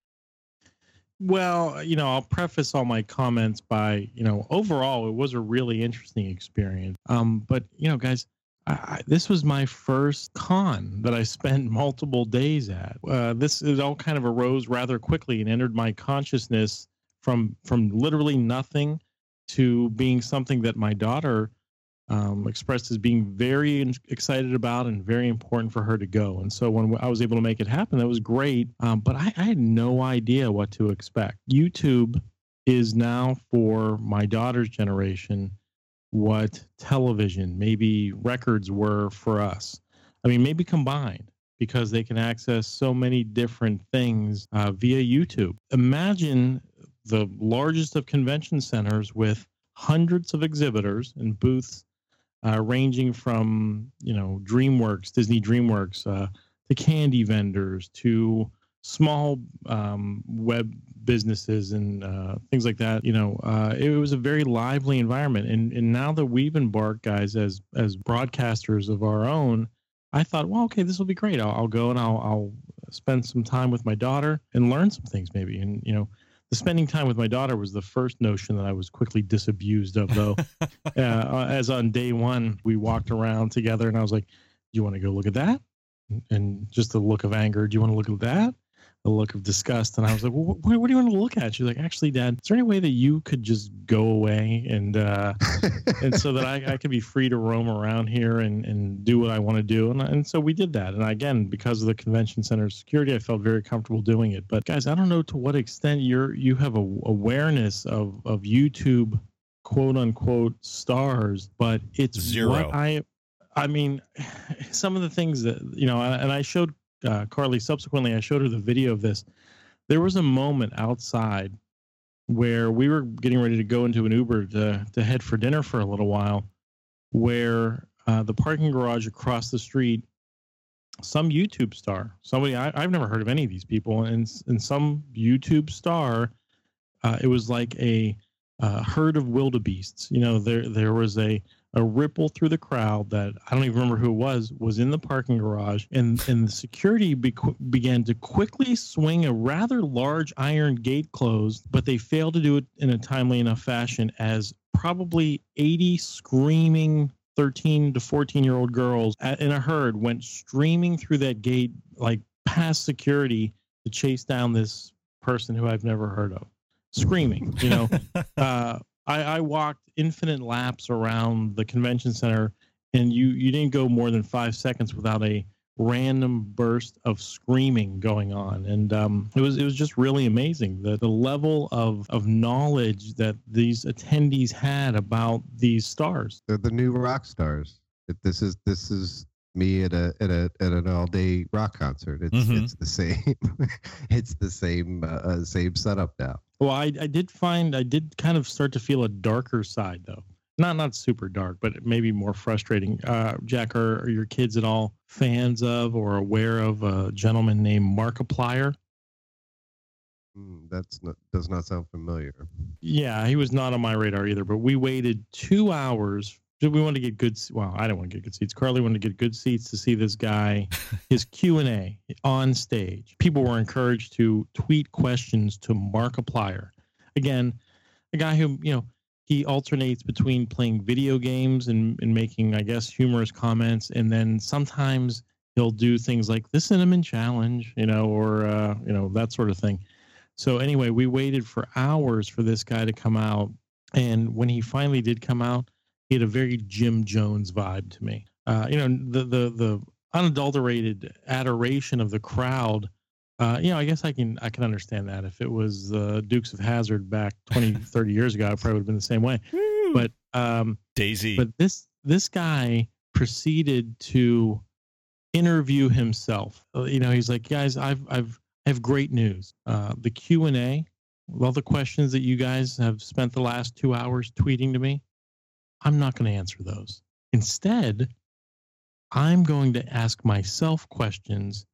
Well, you know, I'll preface all my comments by, you know, overall, it was a really interesting experience. Um, but you know, guys, I, this was my first con that I spent multiple days at. Uh, this it all kind of arose rather quickly and entered my consciousness from from literally nothing to being something that my daughter um, expressed as being very excited about and very important for her to go. And so when I was able to make it happen, that was great. Um, but I, I had no idea what to expect. YouTube is now for my daughter's generation what television, maybe records were for us. I mean, maybe combined because they can access so many different things uh, via YouTube. Imagine the largest of convention centers with hundreds of exhibitors and booths uh, ranging from you know DreamWorks, Disney DreamWorks, uh, to candy vendors, to small um, web businesses and uh, things like that. You know, uh, it was a very lively environment. And and now that we've embarked, guys, as as broadcasters of our own, I thought, well, okay, this will be great. I'll, I'll go and I'll I'll spend some time with my daughter and learn some things maybe. And you know. The spending time with my daughter was the first notion that I was quickly disabused of, though. uh, as on day one, we walked around together, and I was like, "Do you want to go look at that?" And just the look of anger. Do you want to look at that? A look of disgust. And I was like, well, what, what do you want to look at? She's like, actually, Dad, is there any way that you could just go away and uh, and so that I, I could be free to roam around here and, and do what I want to do. And, and so we did that. And again, because of the convention center security, I felt very comfortable doing it. But guys, I don't know to what extent you're you have a awareness of of YouTube quote unquote stars, but it's Zero. I I mean, some of the things that you know, and I showed uh, Carly subsequently. I showed her the video of this. There was a moment outside where we were getting ready to go into an Uber to to head for dinner for a little while, where uh, the parking garage across the street, some YouTube star, somebody I, I've never heard of any of these people, and and some YouTube star, uh, it was like a uh, herd of wildebeests. You know, there there was a a ripple through the crowd that I don't even remember who it was was in the parking garage, and and the security be- began to quickly swing a rather large iron gate closed, but they failed to do it in a timely enough fashion as probably 80 screaming 13 to 14 year old girls at, in a herd went streaming through that gate like past security to chase down this person who I've never heard of. Screaming you know? Uh, I, I walked infinite laps around the convention center, and you you didn't go more than five seconds without a random burst of screaming going on, and um, it was it was just really amazing the the level of of knowledge that these attendees had about these stars. They're the new rock stars. It- This is this is me at a at a at an all day rock concert. It's Mhm. it's the same. it's the same uh, uh, same setup now. Well, I I did find I did kind of start to feel a darker side though. Not not super dark, but maybe more frustrating. Uh, Jack, are, are your kids at all fans of or aware of a gentleman named Markiplier? Mm, that's not does not sound familiar. Yeah, he was not on my radar either. But we waited two hours. We wanted to get good. Well, I didn't want to get good seats. Carly wanted to get good seats to see this guy, his Q and A on stage. People were encouraged to tweet questions to Markiplier. Again, a guy who you know he alternates between playing video games and, and making, I guess, humorous comments, and then sometimes he'll do things like the cinnamon challenge, you know, or uh, you know that sort of thing. So anyway, we waited for hours for this guy to come out, and when he finally did come out, he had a very Jim Jones vibe to me. Uh, you know, the the the unadulterated adoration of the crowd. Uh, you know, I guess I can I can understand that if it was the Dukes of Hazzard back 20, 30 years ago, I probably would have been the same way. But um, Daisy. but this this guy proceeded to interview himself. Uh, You know, he's like, guys, I've I've I have great news. Uh, the Q and A, all the questions that you guys have spent the last two hours tweeting to me, I'm not going to answer those. Instead, I'm going to ask myself questions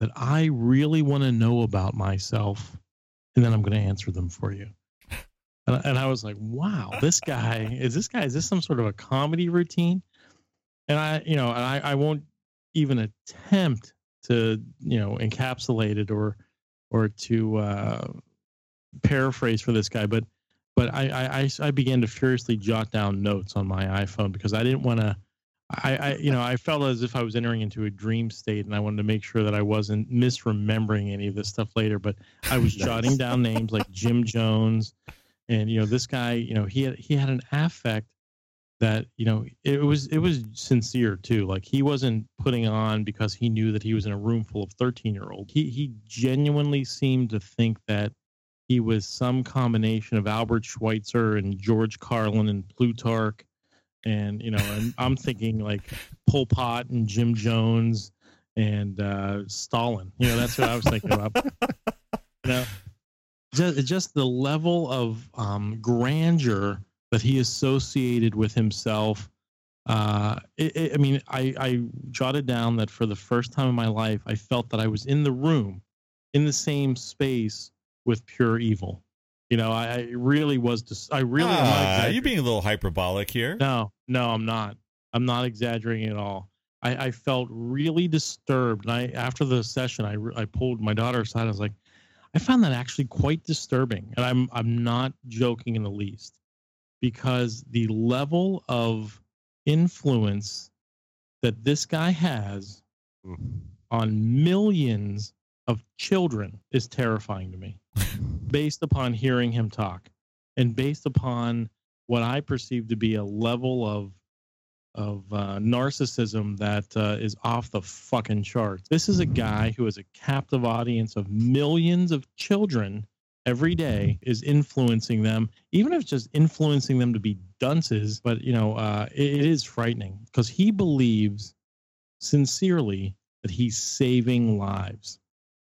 that I really want to know about myself, and then I'm going to answer them for you. And, and I was like, wow, this guy is this guy, is this some sort of a comedy routine? And I, you know, and I, I won't even attempt to, you know, encapsulate it or, or to uh, paraphrase for this guy, but, but I, I, I, began to furiously jot down notes on my iPhone because I didn't want to, I, I, you know, I felt as if I was entering into a dream state, and I wanted to make sure that I wasn't misremembering any of this stuff later. But I was Nice. jotting down names like Jim Jones, and you know, this guy, you know, he had he had an affect that you know it was it was sincere too. Like he wasn't putting on because he knew that he was in a room full of thirteen year old. He he genuinely seemed to think that he was some combination of Albert Schweitzer and George Carlin and Plutarch and you know, and I'm thinking like Pol Pot and Jim Jones and uh, Stalin. You know, that's what I was thinking about. You know, just just the level of um, grandeur that he associated with himself. Uh, it, it, I mean, I, I jotted down that for the first time in my life, I felt that I was in the room, in the same space with pure evil. You know, I, I really was. Dis- I really. ah, exaggerating. you being a little hyperbolic here. No, no, I'm not. I'm not exaggerating at all. I, I felt really disturbed. And I, after the session, I, I pulled my daughter aside. I was like, I found that actually quite disturbing, and I'm I'm not joking in the least, because the level of influence that this guy has Mm. on millions of children is terrifying to me based upon hearing him talk and based upon what I perceive to be a level of of uh, narcissism that uh, is off the fucking charts. This is a guy who has a captive audience of millions of children every day is influencing them, even if it's just influencing them to be dunces. But you know, uh, it, it is frightening because he believes sincerely that he's saving lives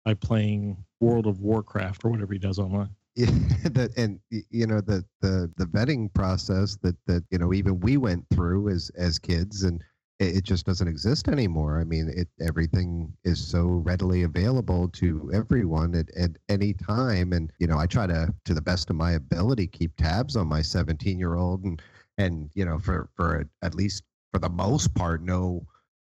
by playing World of Warcraft or whatever he does online. Yeah, that and you know the the the vetting process that that you know even we went through as as kids and it, it just doesn't exist anymore i mean it everything is so readily available to everyone at, at any time and you know i try to to the best of my ability keep tabs on my 17 year old and and you know for for at least for the most part know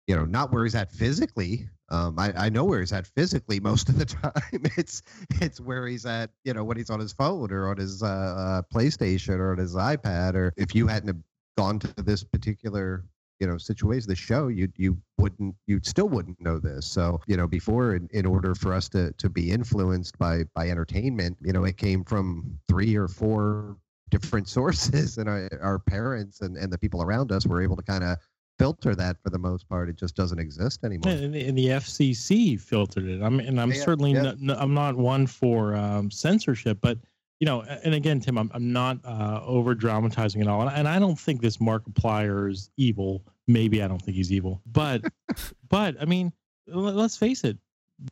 you know not where he's at physically um, I, I know where he's at physically most of the time. It's it's where he's at, you know, when he's on his phone or on his uh, uh, PlayStation or on his iPad. Or if you hadn't gone to this particular, you know, situation, the show, you you wouldn't, you still wouldn't know this. So you know, before, in, in order for us to to be influenced by by entertainment, you know, it came from three or four different sources, and our, our parents and and the people around us were able to kind of filter that for the most part. It just doesn't exist anymore. And, and the FCC filtered it. I'm and I'm Yeah, certainly yeah. Not, I'm not one for um, censorship, but you know, and again, Tim, I'm I'm not uh, over dramatizing at all, and, and I don't think this Markiplier is evil. Maybe I don't think he's evil, but but I mean, l- let's face it,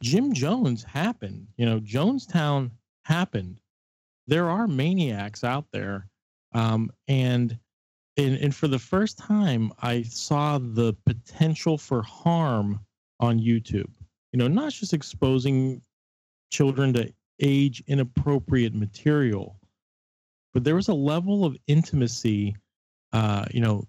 Jim Jones happened. You know, Jonestown happened. There are maniacs out there, um, and and and for the first time, I saw the potential for harm on YouTube. You know, not just exposing children to age inappropriate material, but there was a level of intimacy. Uh, you know,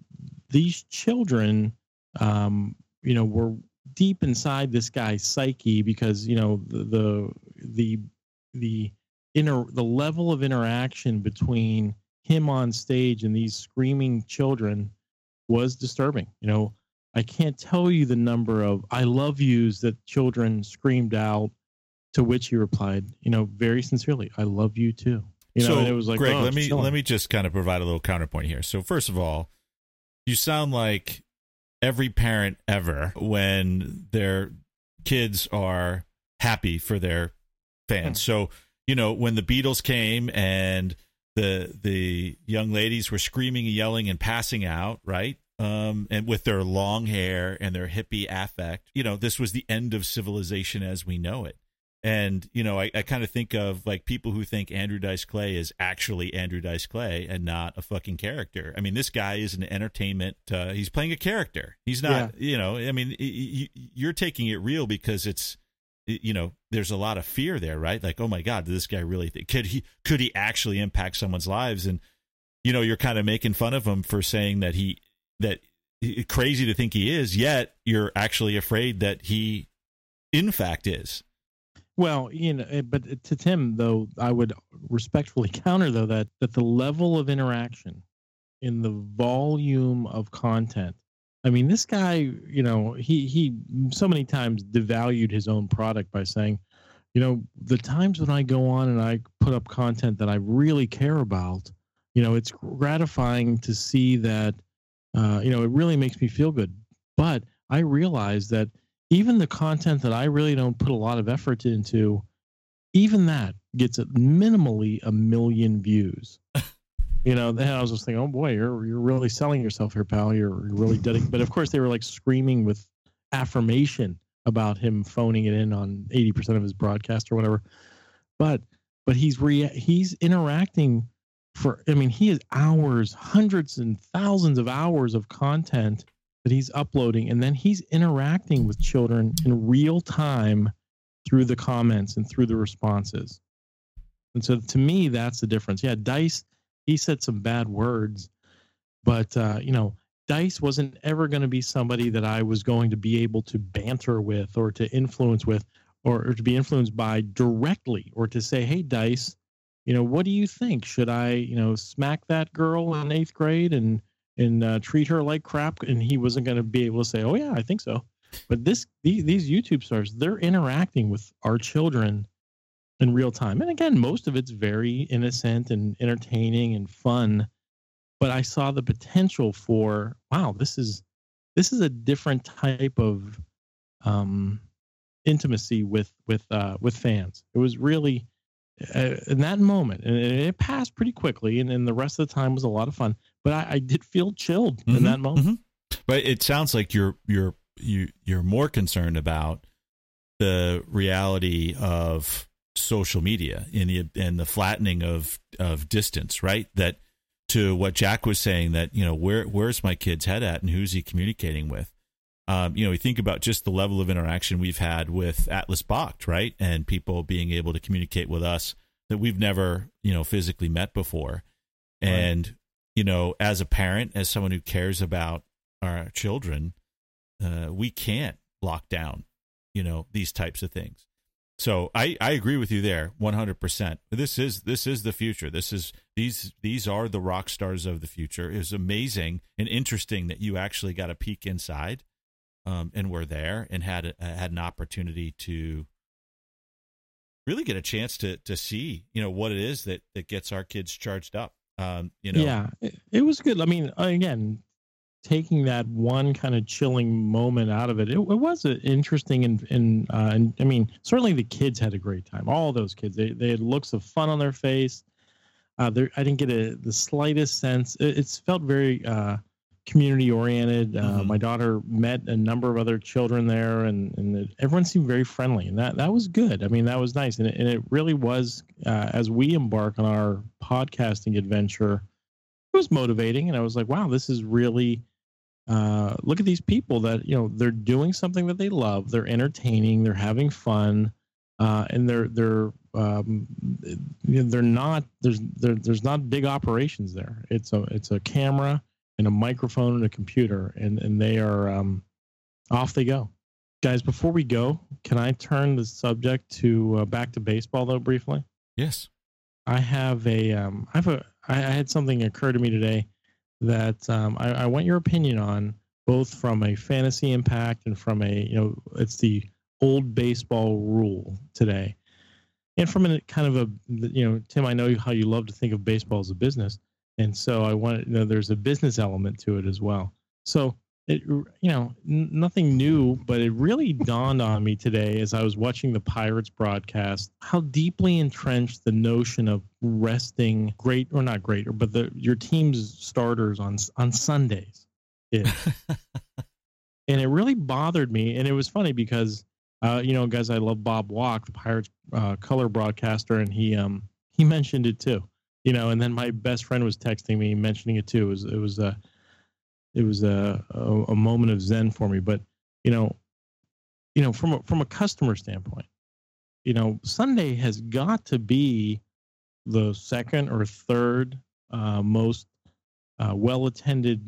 these children, um, you know, were deep inside this guy's psyche because you know the the the the inner the level of interaction between him on stage and these screaming children was disturbing. You know, I can't tell you the number of I love yous that children screamed out, to which he replied, you know, very sincerely, I love you too. You know, so, and it was like, Greg, oh, let me chilling. let me just kind of provide a little counterpoint here. So, first of all, you sound like every parent ever when their kids are happy for their fans. So, you know, when the Beatles came and the the young ladies were screaming and yelling and passing out, right? Um, and with their long hair and their hippie affect, you know, this was the end of civilization as we know it. And you know, I, I kind of think of like people who think Andrew Dice Clay is actually Andrew Dice Clay and not a fucking character. I mean, this guy is an entertainment. Uh, he's playing a character. He's not. You know, I mean, you're taking it real because it's you know there's a lot of fear there right like oh my god did this guy really think could he could he actually impact someone's lives and you know you're kind of making fun of him for saying that he that crazy to think he is yet you're actually afraid that he in fact is Well, you know, eh, but to Tim though, I would respectfully counter though that that the level of interaction in the volume of content. I mean, this guy, you know, he he so many times devalued his own product by saying, you know, the times when I go on and I put up content that I really care about, you know, it's gratifying to see that uh, you know, it really makes me feel good. But I realize that even the content that I really don't put a lot of effort into, even that gets minimally a million views. you know, then I was just thinking, oh boy, you're you're really selling yourself here, pal. You're, you're really dedicated. But of course, they were like screaming with affirmation about him phoning it in on 80% of his broadcast or whatever. But but he's rea- he's interacting for I mean, he has hours, hundreds and thousands of hours of content that he's uploading and then he's interacting with children in real time through the comments and through the responses. And so to me that's the difference. Yeah, Dice he said some bad words, but uh, you know, Dice wasn't ever going to be somebody that I was going to be able to banter with or to influence with or, or to be influenced by directly or to say, "Hey Dice, you know, what do you think? Should I, you know, smack that girl in 8th grade and and uh, treat her like crap?" And he wasn't going to be able to say, "Oh yeah, I think so." But this these, these YouTube stars, they're interacting with our children in real time. And again, most of it's very innocent and entertaining and fun. But I saw the potential for wow, this is this is a different type of um, intimacy with with uh, with fans. It was really uh, in that moment, and it passed pretty quickly, and, and the rest of the time was a lot of fun. But I, I did feel chilled in Mhm, that moment. mhm. But it sounds like you're you're you you're more concerned about the reality of social media in the and the flattening of of distance, right? That to what Jack was saying that you know where where's my kid's head at and who's he communicating with? Um, you know, we think about just the level of interaction we've had with Atlas Bocht, right? And people being able to communicate with us that we've never, you know, physically met before. Right. And, you know, as a parent, as someone who cares about our children, uh, we can't lock down, you know, these types of things. So I, I agree with you there, one hundred percent. This is this is the future. This is these these are the rock stars of the future. It was amazing and interesting that you actually got a peek inside, um, and were there and had a, had an opportunity to really get a chance to to see you know what it is that that gets our kids charged up. Um, you know, Yeah, it, it was good. I mean, again, taking that one kind of chilling moment out of it, it, it was interesting and and uh, and I mean, certainly the kids had a great time. All those kids, they they had looks of fun on their face. Uh, there, I didn't get a the slightest sense. It, it's felt very uh, community oriented. Uh, Mhm. My daughter met a number of other children there, and and it, everyone seemed very friendly, and that that was good. I mean, that was nice, and it, and it really was uh, as we embark on our podcasting adventure. It was motivating, and I was like, wow, this is really. Uh, look at these people that you know they're doing something that they love. They're entertaining. They're having fun, uh, and they're they're um, they're not there's there, there's not big operations there. It's a it's a camera and a microphone and a computer, and and they are um, off they go. Guys, before we go, can I turn the subject to uh, back to baseball though briefly? yes, I have a um, I have a I, I had something occur to me today that um, I, I want your opinion on, both from a fantasy impact and from a you know it's the old baseball rule today, and from a kind of a you know Tim, I know how you love to think of baseball as a business, and so I want you know there's a business element to it as well. So it you know n- nothing new, but it really dawned on me today as I was watching the Pirates broadcast how deeply entrenched the notion of resting great or not great, but the your team's starters on on Sundays is. and it really bothered me. And it was funny because, uh, you know, guys, I love Bob Walk, the Pirates uh, color broadcaster, and he um he mentioned it too. You know, and then my best friend was texting me mentioning it too. It was it was a it was a, a a moment of zen for me. But you know, you know, from a, from a customer standpoint, you know, Sunday has got to be the second or third uh, most uh, well attended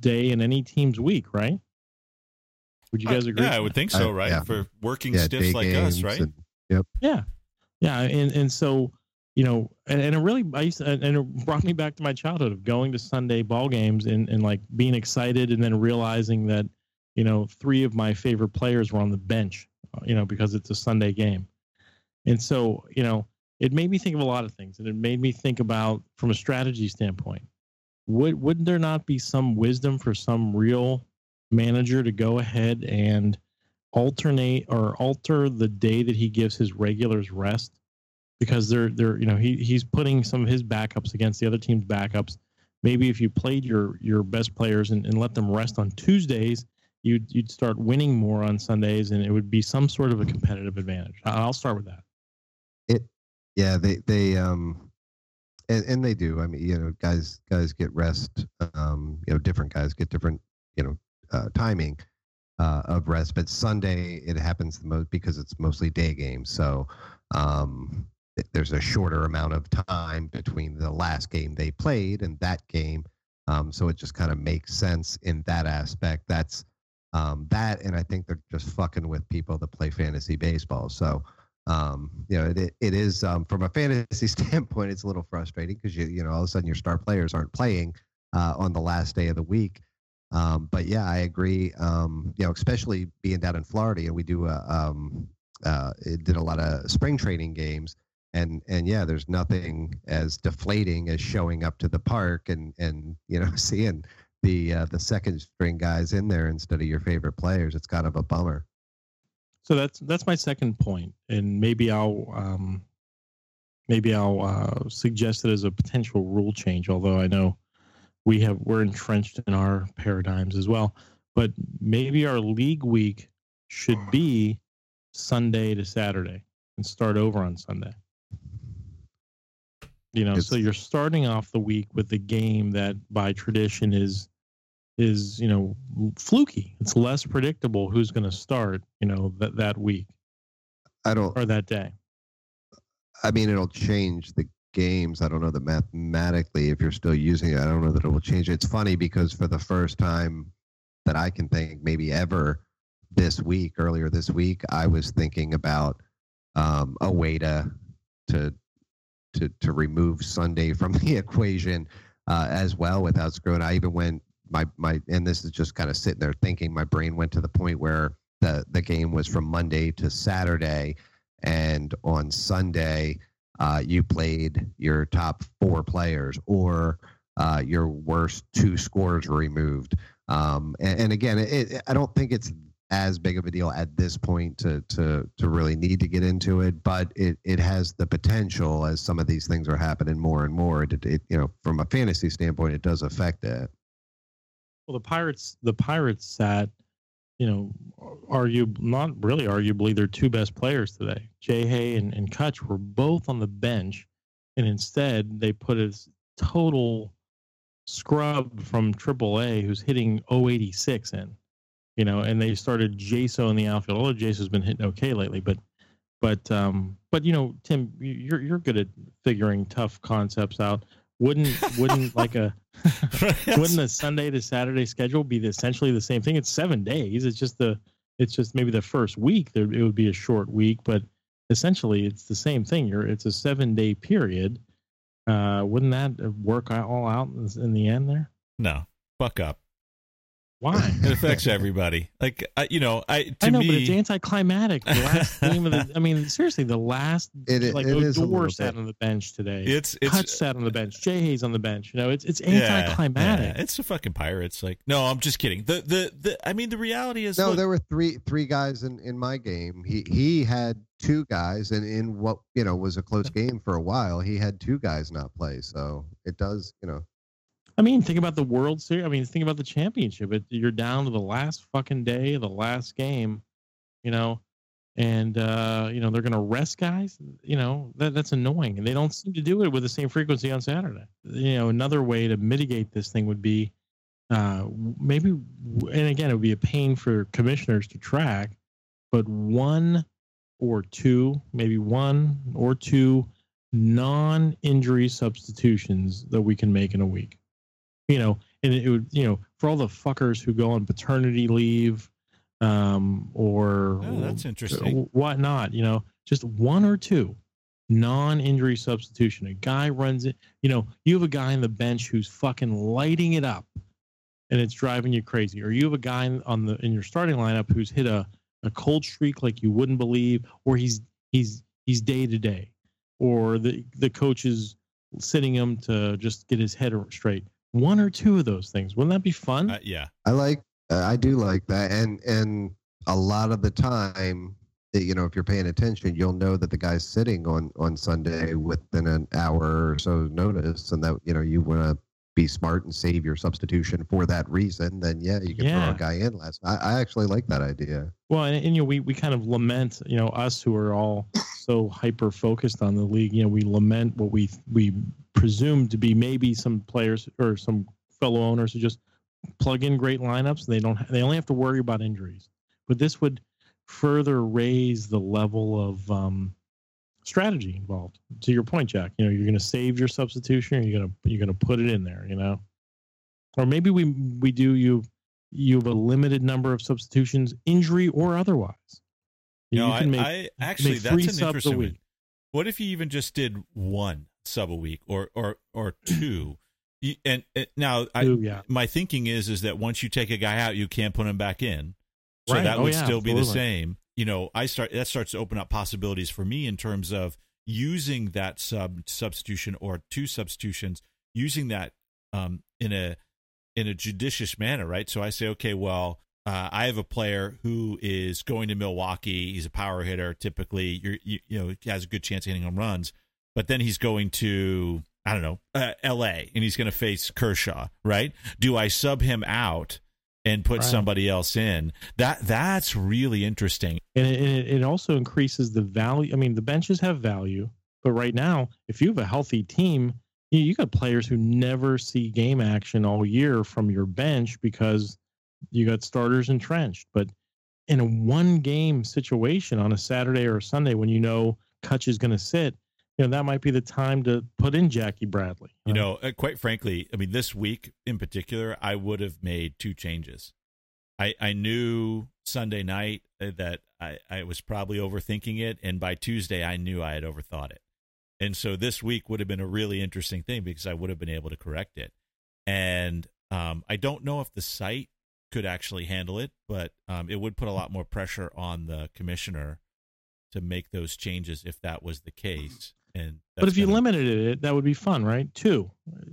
day in any team's week, right? Would you guys agree? Yeah, I would think so, Uh, right? yeah. For working Yeah, stiffs like us, right? and- Yeah, yeah, and and so you know, and, and it really, I used to, and it brought me back to my childhood of going to Sunday ball games and and like being excited, and then realizing that you know three of my favorite players were on the bench, uh, you know, because it's a Sunday game, and so you know, it made me think of a lot of things, and it made me think about from a strategy standpoint, would wouldn't there not be some wisdom for some real manager to go ahead and alternate or alter the day that he gives his regulars rest because they're they're you know he he's putting some of his backups against the other team's backups. Maybe if you played your your best players and, and let them rest on Tuesdays, you'd you'd start winning more on Sundays, and it would be some sort of a competitive advantage. I'll start with that. It, Yeah, they they um and, and they do. I mean, you know, guys guys get rest. Um, you know, different guys get different, you know, uh, timing uh, of rest. But Sunday it happens the most because it's mostly day games. So um, there's a shorter amount of time between the last game they played and that game. Um, so it just kind of makes sense in that aspect. That's um, that, and I think they're just fucking with people that play fantasy baseball. So um, you know, it, it is um, from a fantasy standpoint, it's a little frustrating because you you know all of a sudden your star players aren't playing uh, on the last day of the week. Um, but yeah, I agree. Um, you know, especially being down in Florida, and we do a, uh, did a lot of spring training games, and and yeah, there's nothing as deflating as showing up to the park and and you know seeing the uh, the second string guys in there instead of your favorite players. It's kind of a bummer. So that's that's my second point, and maybe I'll um, maybe I'll uh, suggest it as a potential rule change. Although I know we have we're entrenched in our paradigms as well, but maybe our league week should be Sunday to Saturday and start over on Sunday. You know, so you're starting off the week with a game that by tradition is is you know fluky. It's less predictable who's going to start. You know that that week I don't. or that day. I mean, it'll change the games. I don't know that mathematically, if you're still using it, I don't know that it will change. It's funny because for the first time that I can think, maybe ever this week, earlier this week, I was thinking about um, a way to to to to remove Sunday from the equation uh, as well without screwing. I even went my my and this is just kind of sitting there thinking. My brain went to the point where the the game was from Monday to Saturday, and on Sunday uh, you played your top four players or uh, your worst two scores removed. Um, and, and again, it, I don't think it's as big of a deal at this point to to to really need to get into it, but it it has the potential as some of these things are happening more and more. It, it you know from a fantasy standpoint, it does affect it. Well, the Pirates, the Pirates sat, you know, argue not really arguably their two best players today, Jay Hay and, and Cutch were both on the bench, and instead they put a total scrub from AAA who's hitting 086 in, you know, and they started Jaso in the outfield. Although Jaso's been hitting okay lately, but but um but you know, Tim, you- you're you're good at figuring tough concepts out. Wouldn't wouldn't like a wouldn't the Sunday to Saturday schedule be essentially the same thing? It's seven days. It's just the it's just maybe the first week there it would be a short week, but essentially it's the same thing. You're it's a seven day period, Uh, wouldn't that work all out in in the end there? No, fuck up. Why? It affects everybody. Like I, you know, I to I know, me, but it's anticlimactic. The last game of the, I mean, seriously, the last It- like it is a Odor little sat bit. on the bench today. it's it's Hutch sat on the bench. Jay Hayes on the bench. You know, it's it's yeah, anticlimactic. yeah, it's the fucking pirates. Like, no, I'm just kidding. The the the. I mean, the reality is, No, look, there were three three guys in in my game. He he had two guys, and in what you know was a close game for a while, he had two guys not play. So it does, you know. I mean, think about the World Series. I mean, think about the championship. It, you're down to the last fucking day the last game, you know, and uh, you know they're gonna rest guys. You know that that's annoying, and they don't seem to do it with the same frequency on Saturday. You know, another way to mitigate this thing would be uh, maybe, and again, it would be a pain for commissioners to track, but one or two, maybe one or two non-injury substitutions that we can make in a week you know, and it would, you know, for all the fuckers who go on paternity leave, um, or Oh, that's interesting. whatnot, you know, just one or two non-injury substitution. A guy runs it, you know, you have a guy on the bench who's fucking lighting it up, and it's driving you crazy. Or you have a guy on the in your starting lineup who's hit a a cold streak like you wouldn't believe, or he's he's he's day to day, or the the coach is sitting him to just get his head straight. One or two of those things, wouldn't that be fun? uh, yeah, I like uh, I do like that, and and a lot of the time, that, you know, if you're paying attention, you'll know that the guy's sitting on on Sunday within an hour or so notice, and that you know you want to be smart and save your substitution for that reason. Then yeah, you can Yeah. throw a guy in last. I, I actually like that idea. Well, and, and you know, we, we kind of lament, you know, us who are all so hyper focused on the league. You know, we lament what we we presume to be maybe some players or some fellow owners who just plug in great lineups. And they don't. They only have to worry about injuries. But this would further raise the level of um, strategy involved. To your point, Jack. You know, you're going to save your substitution. Or you're going to you're going to put it in there. You know, or maybe we we do you you have a limited number of substitutions, injury or otherwise. no, you I, can make I actually make that's an interesting one. week. What if you even just did one sub a week or or or two? You- and, and now I, two, yeah. my thinking is is that once you take a guy out, you can't put him back in. So Right. that Oh, would yeah, still be the same. You know, I start that starts to open up possibilities for me in terms of using that sub substitution or two substitutions, using that um, in a in a judicious manner, right? So I say, okay, well, uh, I have a player who is going to Milwaukee. He's a power hitter. Typically, you you know he has a good chance of hitting home runs, but then he's going to I don't know uh, L.A. and he's going to face Kershaw, right? Do I sub him out and put Right. somebody else in? That that's really interesting. And it, it also increases the value. I mean, the benches have value, but right now, if you have a healthy team, you, you got players who never see game action all year from your bench because you got starters entrenched. But in a one game situation on a Saturday or a Sunday when you know Cutch is going to sit, you know, that might be the time to put in Jackie Bradley. You know, uh, quite frankly, I mean, this week in particular, I would have made two changes. I I knew Sunday night uh, that I I was probably overthinking it, and by Tuesday, I knew I had overthought it. And so this week would have been a really interesting thing because I would have been able to correct it. And um, I don't know if the site could actually handle it, but um, it would put a lot more pressure on the commissioner to make those changes if that was the case. And But if you gonna- limited it, that would be fun, right? Two,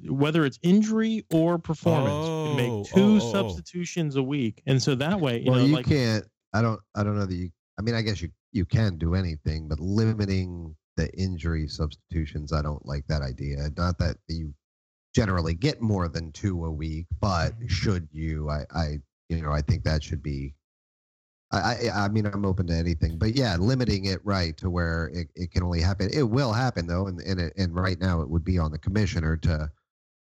whether it's injury or performance, Oh, make two oh, oh, oh. substitutions a week, and so that way, you well, know, you like can't. I don't. I don't know that you. I mean, I guess you you can do anything, but limiting the injury substitutions, I don't like that idea. Not that you generally get more than two a week, but should you? I, I you know, I think that should be. I, I, I mean, I'm open to anything, but yeah, limiting it right to where it, it can only happen. It will happen though, and and it, and right now it would be on the commissioner to,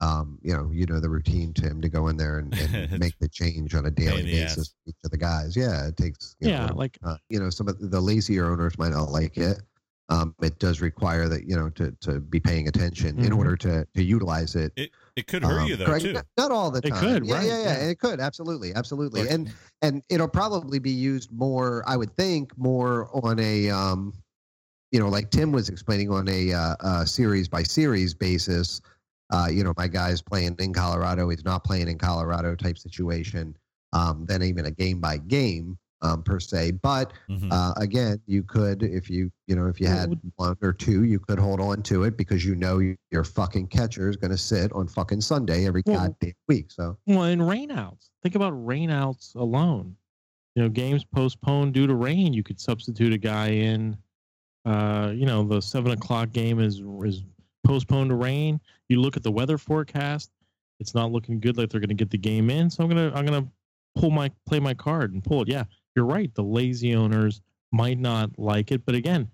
um, you know, you know the routine, Tim, to go in there and, and make the change on a daily in basis. for Each of the guys, yeah, it takes. You yeah, know, like uh, you know, some of the lazier owners might not like it. Um, it does require that you know to to be paying attention in Mhm. order to to utilize it. It it could hurt Um, you though correct? too. Not, not all the time. It time. could, yeah, right, yeah, yeah, yeah. It could absolutely, absolutely, Look, and and it'll probably be used more. I would think more on a um you know, like Tim was explaining on a, uh, uh series by series basis. Uh, you know, my guy's playing in Colorado. He's not playing in Colorado type situation. Um, than even a game by game um, per se. But Mhm. uh, again, you could, if you, you know, if you had one or two, you could hold on to it because you know your fucking catcher is going to sit on fucking Sunday every Well- goddamn week. So Well, in rainouts, think about rainouts alone. You know, games postponed due to rain. You could substitute a guy in. Uh, you know, the seven o'clock game is is postponed to rain. You look at the weather forecast; it's not looking good. Like they're going to get the game in. So I'm gonna I'm gonna pull my play my card and pull it. Yeah, you're right. The lazy owners might not like it, but again,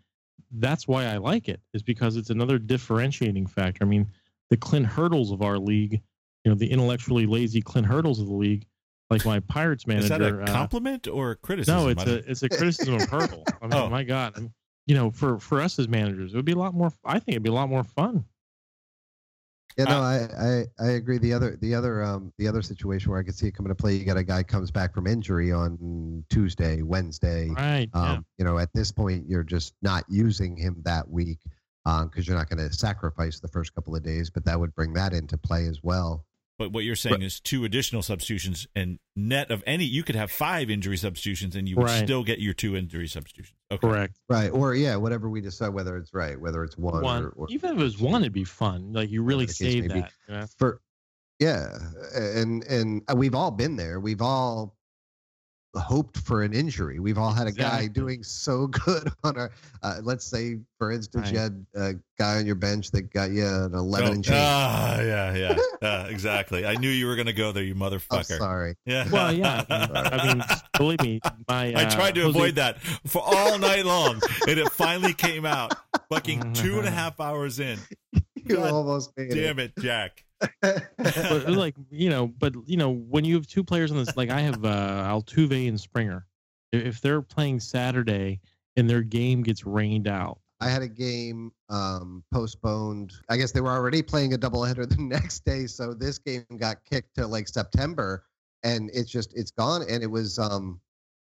that's why I like it. Is because it's another differentiating factor. I mean, the Clint Hurdles of our league you know the intellectually lazy Clint Hurdles of the league, like my Pirates manager. Is that a uh, compliment or a criticism? no, it's a it's a criticism of Hurdle. I mean, Oh. my God, I mean, you know, for for us as managers, it would be a lot more. I think it'd be a lot more fun. Yeah, no, Uh, I, I I agree. The other the other um the other situation where I could see it coming to play, you got a guy comes back from injury on Tuesday, Wednesday. Right? Um, yeah. You know, at this point, you're just not using him that week because you're not going to sacrifice the first couple of days. But that would bring that into play as well. But what you're saying is two additional substitutions, and net of any, you could have five injury substitutions, and you would Right. still get your two injury substitutions. Okay. Correct. Right. Or yeah, whatever we decide, whether it's right, whether it's one, One, or, or even if it was one, it'd be fun. Like you really the save that. you know? for yeah and and uh, we've all been there we've all hoped for an injury we've all had a guy doing so good on our uh, let's say for instance you had a guy on your bench that got you an 11 Oh, and change ah, yeah, yeah, yeah, exactly. I knew you were going to go there, you i'm motherfucker. sorry Yeah. Well, yeah. I mean, believe me, my I uh, tried to Jose- avoid that for all night long, and it finally came out. Fucking two and a half hours in. you God almost made Damn it, Jack. But like you know, but you know, when you have two players on this, like I have uh, Altuve and Springer. If they're playing Saturday and their game gets rained out, I had a game um, postponed. I guess they were already playing a doubleheader the next day, so this game got kicked to like September, and it's just it's gone. And it was um,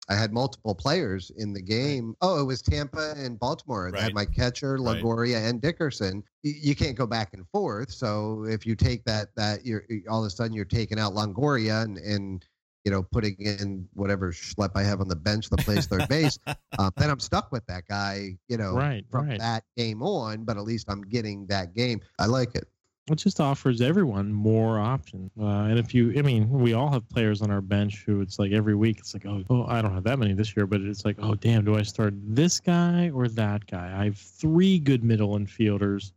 I had multiple players in the game. Oh, it was Tampa and Baltimore. I Right. had my catcher, Right. Longoria, and Dickerson. You can't go back and forth. So if you take that, that you're all of a sudden you're taking out Longoria and and you know putting in whatever schlep I have on the bench that plays third base um, then I'm stuck with that guy, you know, Right, from right. that game on. But at least I'm getting that game. I like it. It just offers everyone more options. Uh, and if you, I mean, we all have players on our bench who it's like every week it's like, oh, oh, I don't have that many this year, but it's like, oh, damn, do I start this guy or that guy? I have three good middle infielders.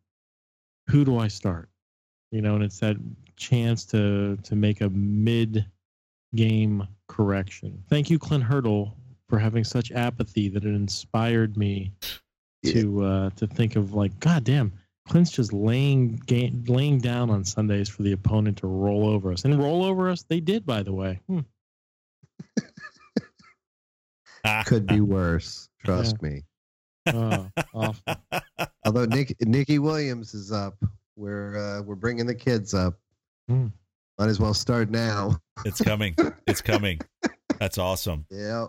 Who do I start? You know, and it's that chance to to make a mid game correction. Thank you, Clint Hurdle, for having such apathy that it inspired me Yeah. to uh, to think of like, God damn, Clint's just laying ga- laying down on Sundays for the opponent to roll over us, and roll over us they did, by the way. Hmm. Could be worse. Trust me. Oh, awful. Although Nick Nicky Williams is up, we're uh, we're bringing the kids up. Hmm. Might as well start now. It's coming. It's coming. That's awesome. Yeah.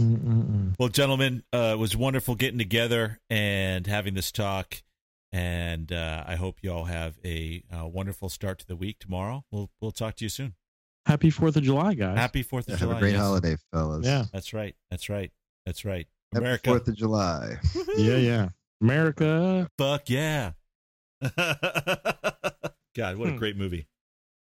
Mm-mm-mm. Well, gentlemen, uh, it was wonderful getting together and having this talk. And uh, I hope you all have a uh, wonderful start to the week tomorrow. We'll we'll talk to you soon. Happy Fourth of July, guys. Happy Fourth of Have July. a great yes. holiday, fellas. Yeah. That's right. That's right. That's right. Happy America. Fourth of July. Yeah, yeah. America. Fuck yeah. God, what a Hmm. great movie.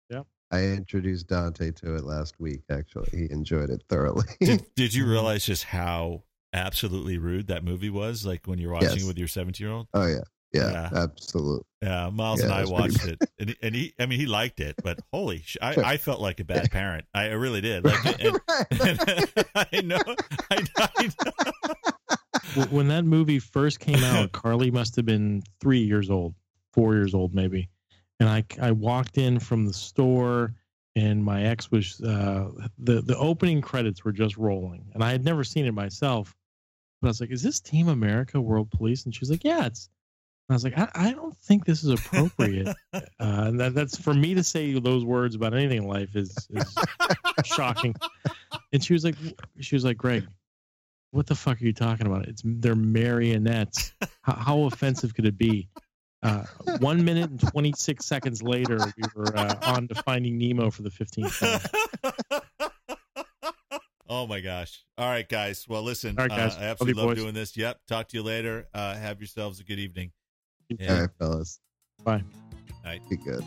Yeah. I introduced Dante to it last week. Actually, he enjoyed it thoroughly. Did, did you realize just how absolutely rude that movie was? Like when you're watching Yes. it with your 17 year old? oh yeah, yeah, Yeah. absolutely. Yeah, Miles Yeah, and I it watched it, and he, and he, I mean, he liked it, but holy, sh- I, I felt like a bad parent. I, I really did. Like, and, and I know, I, I know. When that movie first came out, Carly must have been three years old, four years old maybe. And I, I walked in from the store, and my ex was uh, the the opening credits were just rolling, and I had never seen it myself. But I was like, "Is this Team America World Police?" And she was like, "Yeah, it's." And I was like, I, "I don't think this is appropriate." uh, and that, that's for me to say those words about anything in life is is shocking. And she was like, "She was like, Greg, what the fuck are you talking about? It's they're marionettes. how, how offensive could it be? Uh, one minute and 26 seconds later, we were uh, on to Finding Nemo for the 15th time. oh my gosh! All right, guys. Well, listen, right, guys. Uh, I absolutely Love love boys. doing this. Yep. Talk to you later. Uh, have yourselves a good evening. All Yeah. right, fellas. Bye. Be good.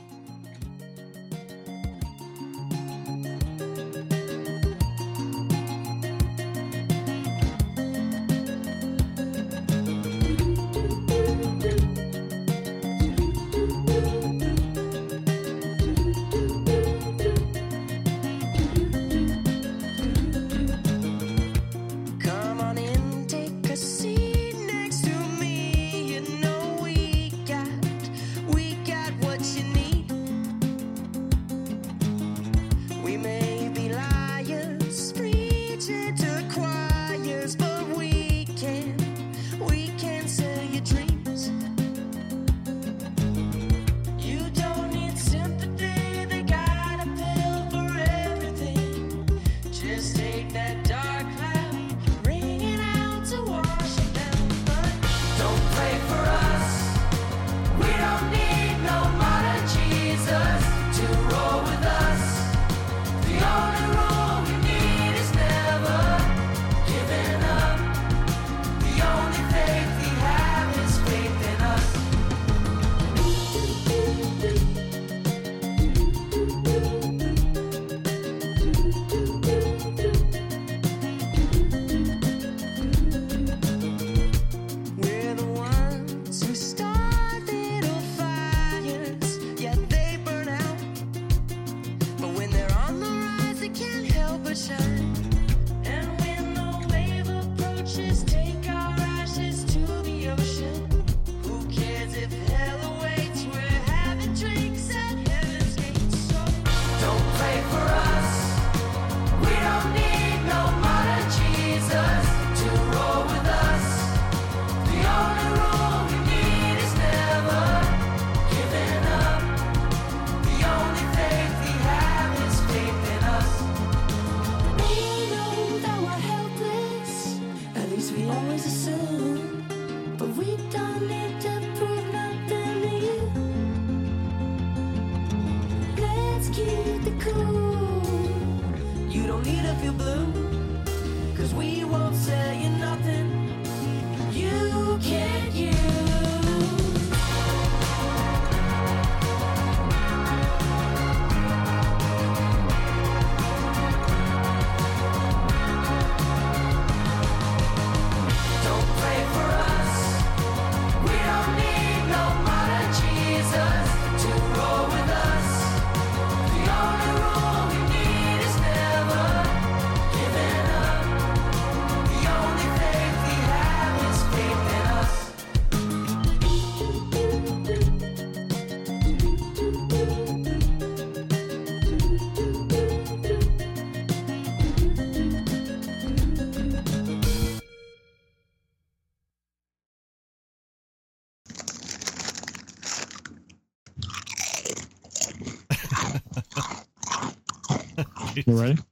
Ready?